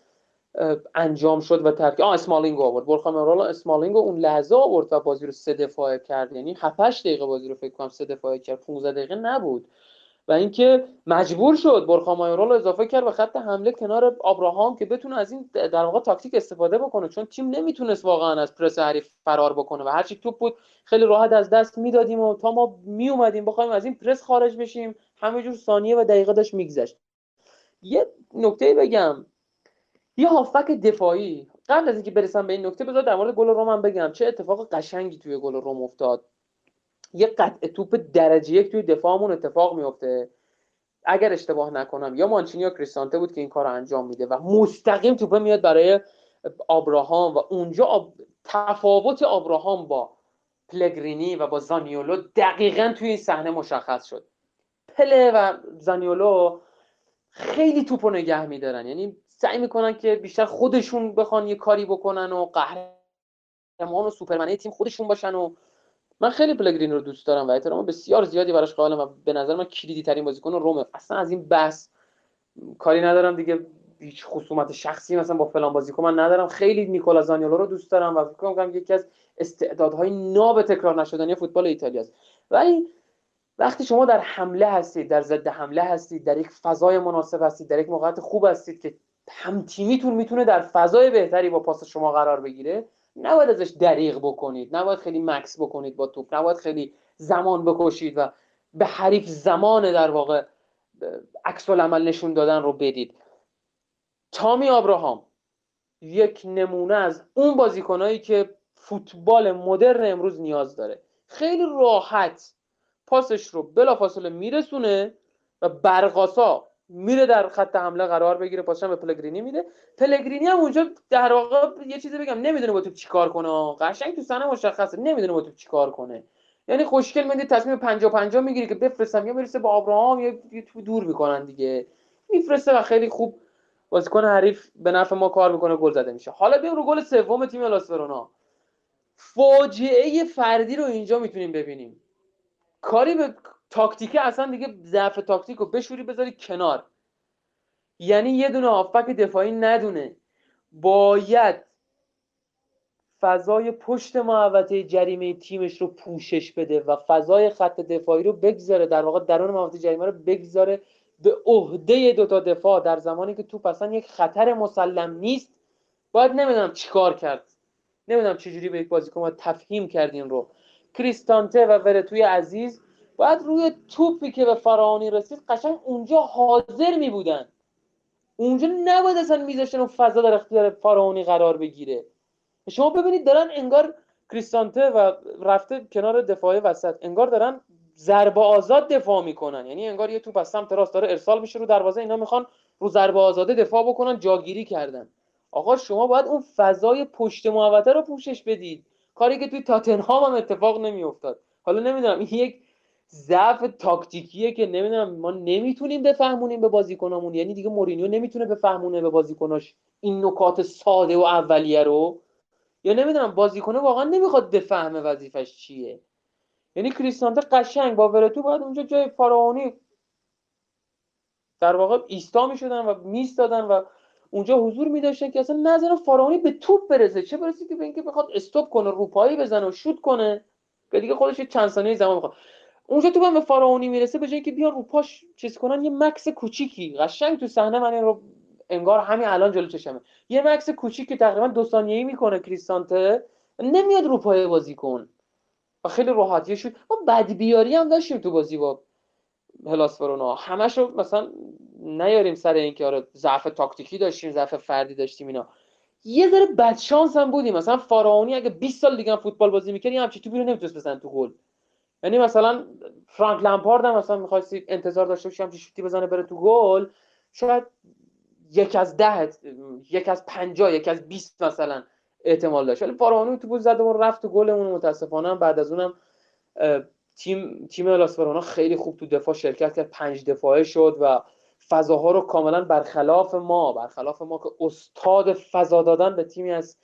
F: انجام شد و ترک آ اسمالینگ آورد. برخا مایورال اسمالینگ اون لحظه آورد و بازی رو سه دفاعه کرد. یعنی 7 دقیقه بازی رو فکر کنم سه دفاعه کرد. 15 دقیقه نبود. و اینکه مجبور شد برخا مایورال رو اضافه کرد به خط حمله کنار ابراهام که بتونه از این در واقع تاکتیک استفاده بکنه. چون تیم نمی‌تونست واقعا از پرس حریف فرار بکنه و هرچی توپ بود خیلی راحت از دست می‌دادیم و تا ما می اومدیم بخوایم از این پرس خارج بشیم. همه ثانیه و دقیقه داشت میگذشت. یه نکته بگم. یه هافبک دفاعی. قبل از اینکه برسم به این نکته بذار در مورد گل روم بگم. چه اتفاق قشنگی توی گل روم افتاد. یه قطع توپ درجه یک توی دفاعمون اتفاق میفته. اگر اشتباه نکنم یا مانچینی یا کریستانته بود که این کار رو انجام میده و مستقیم توپه میاد برای آبراهام و اونجا آب... تفاوت آبراهام با پلگرینی و با زانیولو دقیقا توی این صحنه مشخص شد. پله و زانیولو خیلی توپ نگه میدارن. یعنی سعی می‌کنن که بیشتر خودشون بخوان یه کاری بکنن و قهرمان و سوپرمنه تیم خودشون باشن و من خیلی پلگرین رو دوست دارم و احترام بسیار زیادی براش قائلم و به نظر من کلیدی ترین بازیکن رومه اصلا از این بحث کاری ندارم دیگه. هیچ خصومت شخصی مثلا با فلان بازیکن من ندارم. خیلی نیکولا زانیولو رو دوست دارم و فکر کنم یکی از استعدادهای ناب تکرار نشدنی فوتبال ایتالیا است. ولی وقتی شما در حمله هستید در ضد حمله هستید در یک فضای مناسب هستید در یک موقعیت خوب هستید که هم تیمیتون می‌تونه در فضای بهتری با پاس شما قرار بگیره. نباید ازش دریغ بکنید. نباید خیلی مکس بکنید با توپ. نباید خیلی زمان بکشید و به حریف زمان در واقع عکس عمل نشون دادن رو بدید. تامی آبراهام یک نمونه از اون بازیکنایی که فوتبال مدرن امروز نیاز داره. خیلی راحت پاسش رو بلافاصله میرسونه و برقاسا میره در خط حمله قرار بگیره پاسش به پلگرینی میده. پلگرینی هم اونجا در واقع یه چیزی بگم نمی‌دونه با توپ چیکار کنه. قشنگ تو سنه مشخصه. نمی‌دونه با توپ چیکار کنه. یعنی خوشگل میدی تصمیم 50 50 می‌گیری که بفرستم. یا می‌رسه با آبراهام یا تو دور می‌کنن دیگه. میفرسته و خیلی خوب بازیکن حریف به نفع ما کار می‌کنه گل زده میشه. حالا بیام رو گل سوم تیم لاسورونا فاجعه فردی رو اینجا می‌تونیم ببینیم. کاری به تاکتیکه اصلا دیگه ضعف تاکتیک رو بشوری بذاری کنار. یعنی یه دونه هافبک دفاعی ندونه. باید فضای پشت محوطه جریمه تیمش رو پوشش بده و فضای خط دفاعی رو بگذاره در واقع درون محوطه جریمه رو بگذاره به عهده دوتا دفاع. در زمانی که توپ اصلا یک خطر مسلم نیست باید نمی‌دونم چیکار کرد. نمی‌دونم چجوری به یک بازیکن تفهیم کردین رو. کریستانته و ورتوی عزیز باید روی توپی که به فراهانی رسید قشنگ اونجا حاضر می بودن. اونجا نباید اصلا میذاشتن اون فضا در اختیار فراهانی قرار بگیره. شما ببینید دارن انگار کریستانته و رفته کنار دفاعی وسط انگار دارن ضربه آزاد دفاع می‌کنن. یعنی انگار یه توپ از سمت راست داره ارسال میشه رو دروازه اینا می‌خوان رو ضربه آزاده دفاع بکنن جاگیری کردن. آقا شما باید اون فضای پشت محوطه رو پوشش بدید. کاری که توی تاتنهام هم اتفاق نمیافتاد. حالا نمی‌دونم این یک ضعف تاکتیکیه که نمی‌دونم ما نمی‌تونیم بفهمونیم به بازیکنامون. یعنی دیگه مورینیو نمی‌تونه بفهمونه به بازیکناش این نکات ساده و اولیه رو. یا نمی‌دونم بازیکنه واقعا نمی‌خواد بفهمه وظیفش چیه. یعنی کریستانته قشنگ با ورتو باید اونجا جای فراونی در واقع ایستا می‌شدن و میستادن و اونجا حضور می داشتن که اصلا نظر فارانی به توپ برسه. چه برسه که به اینکه بخواد استوب کنه روپایی بزنه و شوت کنه. که دیگه خودش چند ثانیه زمان می‌خواد. اونجا تو به می‌رسه به جایی که بیان روپاش چیز کنن یه مکس کوچیکی. قشنگ تو صحنه من این رو انگار همین الان جلو چشمه. یه مکس کوچیک که تقریبا دو ثانیه‌ای می‌کنه کریستانته نمیاد روپای بازی کن. و خیلی راحتی شد ما بدبیاری هم داشتیم تو بازی با هلاس ورونا. همش رو مثلا نیاریم سر اینکه آره ضعف تاکتیکی داشتیم ضعف فردی داشتیم اینا. یه ذره بدشانس هم بودیم. مثلا فارانی اگه 20 سال دیگه فوتبال بازی می‌کرد همچین توپی رو نمی‌تونست بزن تو گل. یعنی مثلا فرانک لمپارد هم مثلا می‌خواستی انتظار داشته باشی همچین شوتی بزنه بره تو گل شاید یک از ده یک از پنجاه یک از 20 مثلا احتمال داشت. ولی فارانی تو زده و رفت تو گلمون متاسفانه. بعد از اونم تیم تیم لاسفرونا خیلی خوب تو دفاع شرکت کرد. پنج دفاعه شد و فضاها رو کاملا برخلاف ما برخلاف ما که استاد فضا دادن به تیمی از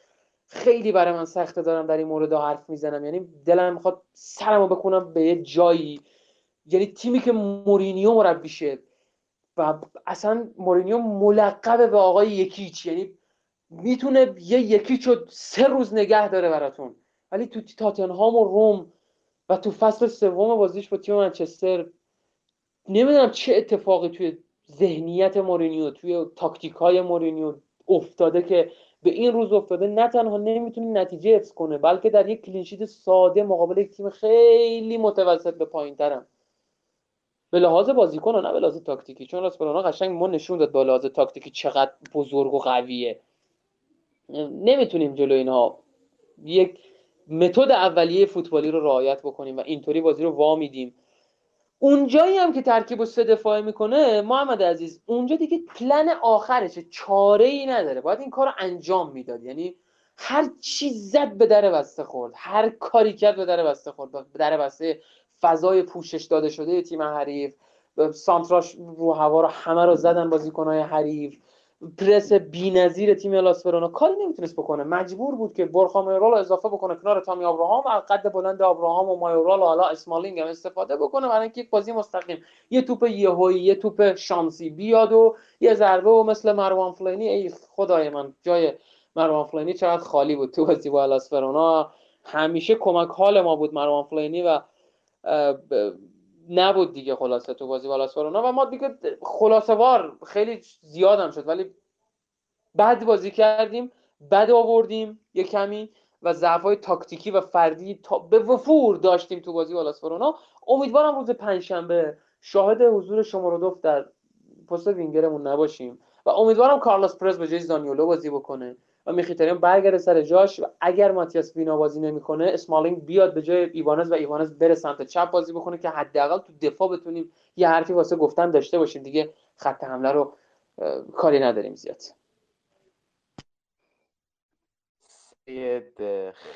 F: خیلی برای من سخته دارم در این مورد حرف می‌زنم. یعنی دلم می‌خواد سرمو بکنم به یه جایی. یعنی تیمی که مورینیو مربیشه و اصلا مورینیو ملقب به آقای یکیچ. یعنی می‌تونه یه یکیچ رو سه روز نگه داره براتون. ولی تو تاتنهام و روم و تو فصل سوم بازیش با تیم منچستر نمی‌دونم چه اتفاقی توی ذهنیت مورینیو توی تاکتیک های مورینیو افتاده که به این روز افتاده نه تنها نمی‌تونه نتیجه حفظ کنه بلکه در یک clean sheet ساده مقابل یک تیم خیلی متوسط به پایین ترم به لحاظ بازیکن و نه به لحاظ تاکتیکی چون هلاس ورونا قشنگ ما نشون داد به لحاظ تاکتیکی چقدر بزرگ و قویه. نمی‌تونیم جلو اینها یک متد اولیه فوتبالی رو رعایت بکنیم و اینطوری بازی رو وا میدیم اونجایی هم که ترکیب و سه دفاعه می‌کنه محمد عزیز اونجا دیگه پلن آخرشه. چاره ای نداره. باید این کار انجام می‌داد. یعنی هر چی زد به در بسته خورد. هر کاری کرد به در بسته خورد. به در بسته فضای پوشش داده شده تیم حریف. سانتراش رو هوا رو همه رو زدن بازیکنهای حریف. پرس بی‌نظیر تیم لاسفرونا کاری نمی‌تونست بکنه. مجبور بود که برخا مایورال رو اضافه بکنه کنار تامی ابراهام. و قد بلند ابراهام و مایورال و حالا اسمالینگ هم استفاده بکنه برای اینکه یک بازی مستقیم. یه توپ یهویی یه توپ شانسی بیاد و یه ضربه و مثل مروان فلینی. ای خدای من جای مروان فلینی چقدر خالی بود تو بازی با لاسفرونا همیشه کمک حال ما بود مروان فلینی و نبود دیگه خلاصه تو بازی بالاسفرونا و ما دیگه خلاصه وار خیلی زیادم شد ولی بد بازی کردیم بد آوردیم یه کمی و ضعف های تاکتیکی و فردی تا به وفور داشتیم تو بازی با هلاس ورونا امیدوارم روز پنجشنبه شاهد حضور شومورودوف در پست وینگرمون نباشیم و امیدوارم کارلوس پرز به جای زانیولو بازی بکنه. و میخیتاریان برگرده سر جاش و اگر ماتیاس وینا بازی نمی‌کنه اسمالینگ بیاد به جای ایبانز و ایبانز بره سمت چپ بازی بکنه که حداقل تو دفاع بتونیم یه حرفی واسه گفتن داشته باشیم. دیگه خط حمله رو کاری نداریم زیاد.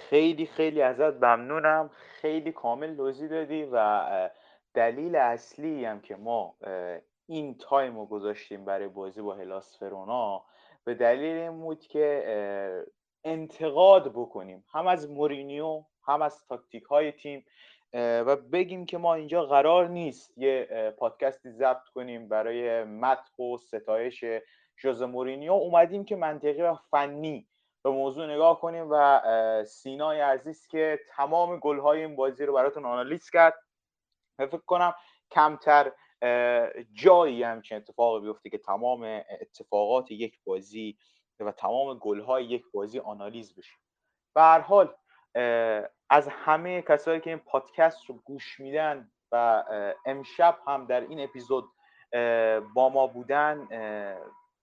D: خیلی خیلی ازت ممنونم. خیلی کامل توضیح دادی و دلیل اصلی هم که ما این time رو گذاشتیم برای بازی با هلاس ورونا به دلیل این بود که انتقاد بکنیم. هم از مورینیو هم از تاکتیک های تیم و بگیم که ما اینجا قرار نیست یه پادکستی ضبط کنیم برای مدح و ستایش ژوزه مورینیو. اومدیم که منطقی و فنی به موضوع نگاه کنیم و سینای عزیز که تمام گل‌های این بازی رو براتون آنالیز کرد. فکر کنم کمتر جایی همچین اتفاقی بیفته که تمام اتفاقات یک بازی و تمام گل‌های یک بازی آنالیز بشه. به هر حال از همه کسایی که این پادکست رو گوش میدن و امشب هم در این اپیزود با ما بودن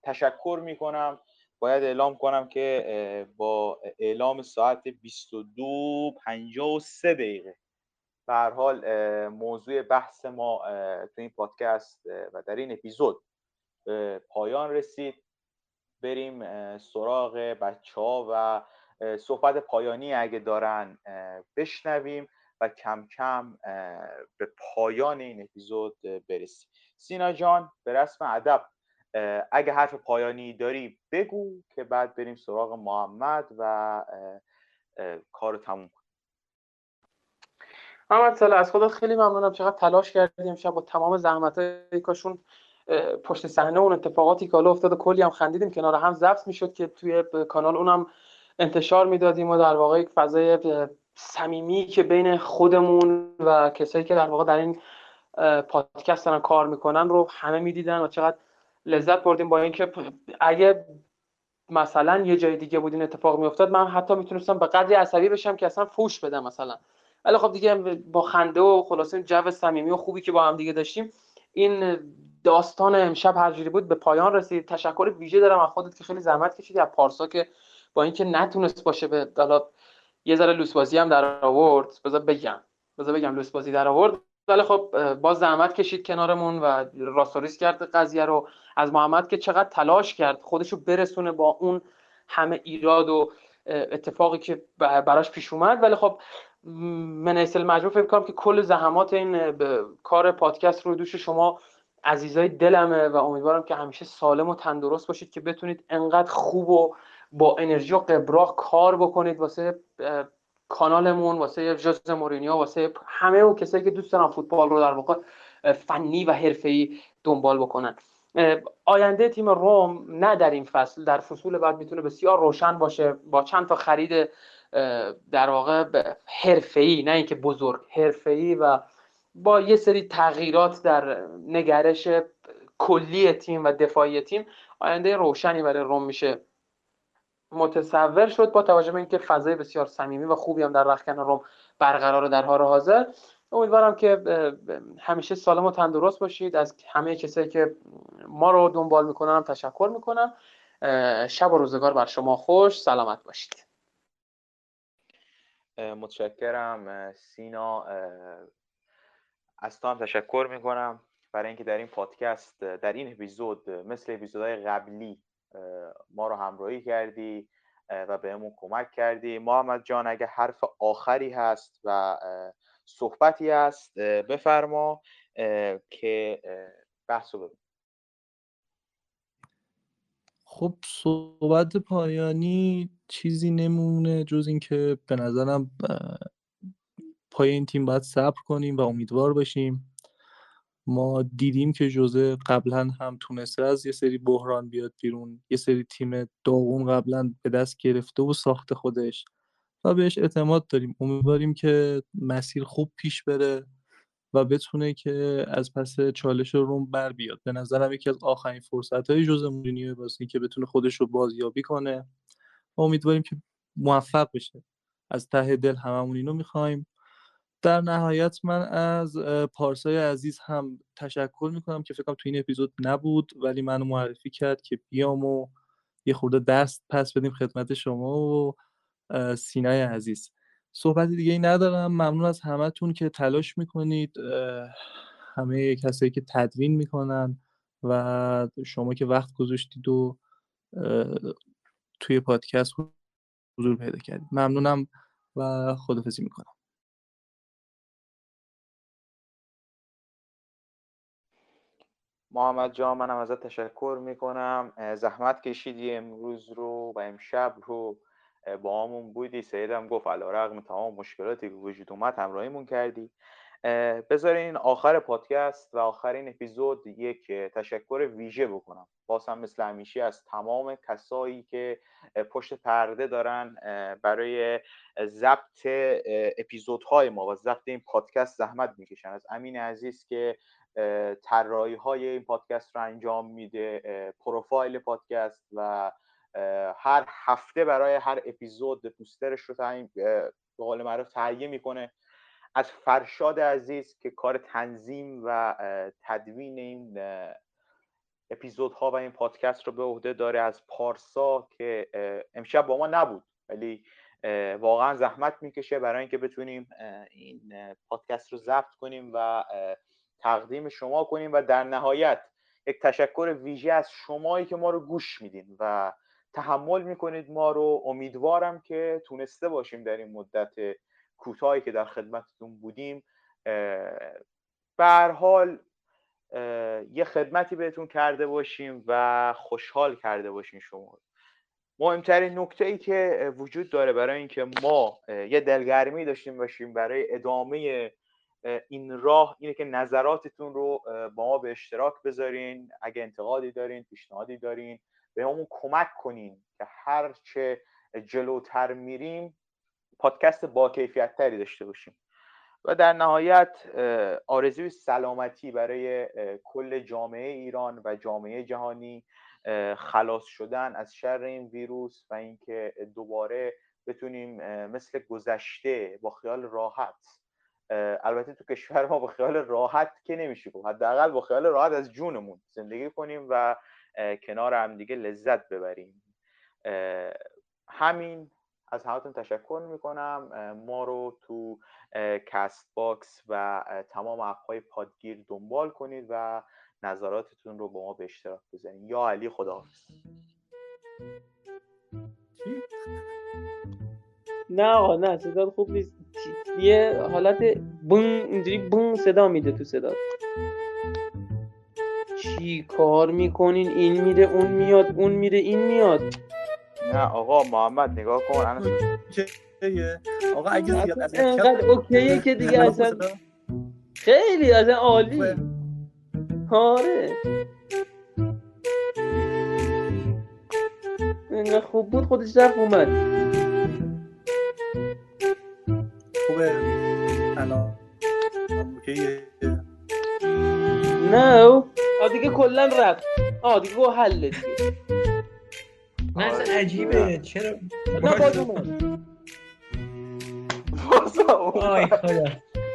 D: تشکر می‌کنم. باید اعلام کنم که با اعلام ساعت 22 53 دقیقه. به حال موضوع بحث ما تو این پادکست و در این اپیزود پایان رسید. بریم سراغ بچه ها و صحبت پایانی اگه دارن بشنویم و کم کم به پایان این اپیزود برسیم. سینا جان به رسم ادب اگه حرف پایانی داری بگو که بعد بریم سراغ محمد و کار تموم
F: محمد ساله از خودت خیلی ممنونم. چقدر تلاش کردیم شب با تمام زحمت کاشون پشت صحنه اون اتفاقاتی که حالا افتاد کلی هم خندیدیم کنار هم ضبط می‌شد که توی کانال اونم انتشار می‌دادیم و در واقع یک فضای صمیمی که بین خودمون و کسایی که در واقع در این پادکست دارن کار می‌کنن رو همه می‌دیدن و چقدر لذت بردیم با اینکه اگه مثلا یه جای دیگه بود این اتفاق میافتاد من حتی می‌تونستم به قدری عصبی بشم که اصلا فوش بدم مثلا. ولی خب دیگه با خنده و خلاصه جو صمیمی و خوبی که با هم دیگه داشتیم این داستان امشب هر جوری بود به پایان رسید. تشکر ویژه دارم از خودت که خیلی زحمت کشیدی از پارسا که با اینکه نتونست باشه به حالا یه ذره لوس بازی هم در آورد. بذار بگم بذار بگم لوس بازی در آورد. ولی خب با زحمت کشید کنارمون و راستوریس کرد قضیه رو. از محمد که چقدر تلاش کرد خودشو برسونه با اون همه ایراد و اتفاقی که براش پیش اومد. ولی خب من مجموع فکر کنم که کل زحمات این کار پادکست رو دوش شما عزیزای دلمه و امیدوارم که همیشه سالم و تندرست باشید که بتونید انقدر خوب و با انرژی و قبراق کار بکنید واسه کانالمون واسه جوز مورینیو واسه همه و کسایی که دوست دارن فوتبال رو در واقع فنی و حرفه‌ای دنبال بکنن. آینده تیم روم نه در این فصل در فصول بعد می‌تونه بسیار روشن باشه با چند تا خرید در واقع حرفه‌ای نه اینکه بزرگ حرفه‌ای و با یه سری تغییرات در نگرش کلی تیم و دفاعی تیم آینده روشنی برای روم میشه. متصور شد با توجه به اینکه فضای بسیار صمیمی و خوبی هم در رخکن روم برقرار در حال حاضر. امیدوارم که همیشه سالم و تندرست باشید. از همه کسایی که ما رو دنبال می‌کنن تشکر می‌کنم. شب و روزگار بر شما خوش. سلامت باشید.
D: متشکرم. سینا از تو هم تشکر می‌کنم. برای اینکه در این پادکست در این اپیزود مثل اپیزودهای قبلی ما رو همراهی کردی و بهمون کمک کردی. محمد جان اگه حرف آخری هست و صحبتی هست بفرما که بحث رو
G: خب صحبت پایانی چیزی نمونه جز اینکه به نظرم پای این تیم باید صبر کنیم و امیدوار باشیم. ما دیدیم که جوزه قبلا هم تونسته از یه سری بحران بیاد بیرون یه سری تیم داغون قبلا به دست گرفته و ساخته خودش و بهش اعتماد داریم. امیدواریم که مسیر خوب پیش بره. و بتونه که از پس چالش روم بر بیاد. به نظرم یکی از آخرین فرصت های جوز مورینیو واسه که بتونه خودش رو بازیابی کنه. و امیدواریم که موفق بشه. از ته دل هممون اینو می‌خوایم. در نهایت من از پارسای عزیز هم تشکر می‌کنم که فکرم تو این اپیزود نبود. ولی منو معرفی کرد که بیام و یه خورده دست پس بدیم خدمت شما و سینای عزیز. صحبت دیگه ای ندارم. ممنون از همتون که تلاش می‌کنید همه کسایی که تدوین می‌کنن و شما که وقت گذاشتید و توی پادکست حضور پیدا کردید. ممنونم و خدافزی می‌کنم.
D: محمد جان منم ازت تشکر می‌کنم. زحمت کشیدی امروز رو و امشب رو. با همون بودی. سیدم گفت علا رقم تمام مشکلاتی که وجود اومد همراهیمون کردی. بذارین آخر پادکست و آخر این اپیزود یک تشکر ویژه بکنم. باز مثل همیشه از تمام کسایی که پشت پرده دارن برای ضبط اپیزودهای ما و ضبط این پادکست زحمت می‌کشن. از امین عزیز که طراحی های این پادکست رو انجام میده پروفایل پادکست و هر هفته برای هر اپیزود پوسترش رو تعیین به قول معروف تهیه می‌کنه. از فرشاد عزیز که کار تنظیم و تدوین این اپیزودها و این پادکست رو به عهده داره از پارسا که امشب با ما نبود ولی واقعا زحمت می‌کشه برای اینکه بتونیم این پادکست رو ضبط کنیم و تقدیم شما کنیم و در نهایت یک تشکر ویژه از شمایی که ما رو گوش میدین و تحمل می‌کنید ما رو. امیدوارم که تونسته باشیم در این مدت کوتاهی که در خدمتتون بودیم به حال یه خدمتی بهتون کرده باشیم و خوشحال کرده باشیم شما. مهمترین نکته ای که وجود داره برای اینکه ما یه دلگرمی داشتیم باشیم برای ادامه این راه اینه که نظراتتون رو با ما به اشتراک بذارین. اگه انتقادی دارین پیشنهادی دارین به همون کمک کنین که هر چه جلوتر میریم پادکست با کیفیت تری داشته باشیم. و در نهایت آرزوی سلامتی برای کل جامعه ایران و جامعه جهانی خلاص شدن از شر این ویروس و اینکه دوباره بتونیم مثل گذشته با خیال راحت البته تو کشور ما با خیال راحت که نمیشه گفت. حداقل با خیال راحت از جونمون زندگی کنیم و کنار هم دیگه لذت ببریم. همین از همتون تشکر می‌کنم. ما رو تو Castbox و تمام app های پادگیر دنبال کنید و نظراتتون رو با ما به اشتراک بذارید یا علی خداحافظ.
F: نه آقا نه صدا خوب نیست. یه حالت بون اینجوری بون صدا میده تو صدا. چی کار می‌کنین این میره اون میاد اون میره این میاد.
D: نه آقا محمد نگاه کن انا
G: آقا اگه زیاد از
F: اوکیه که دیگه اصلا خیلی اصلا عالی. آره. اینقدر خوب بود خودش رفت اومد.
G: خوبه. الان. اوکیه.
F: نه کلا رفت. آه دیگه گو حل دیگه
H: نه اصلا عجیبه. چرا؟
F: نه باز اومد.
H: آی خدا.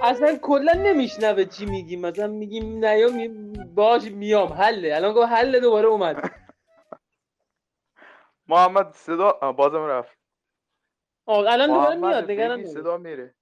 F: اصلا کلا نمیشنوه چی میگیم مثلا میگیم نه یا می... باش میام حله. الان گفت حله دوباره اومد.
D: محمد صدا بازم رفت.
F: آه الان دوباره میاد نگران.
D: صدا میره.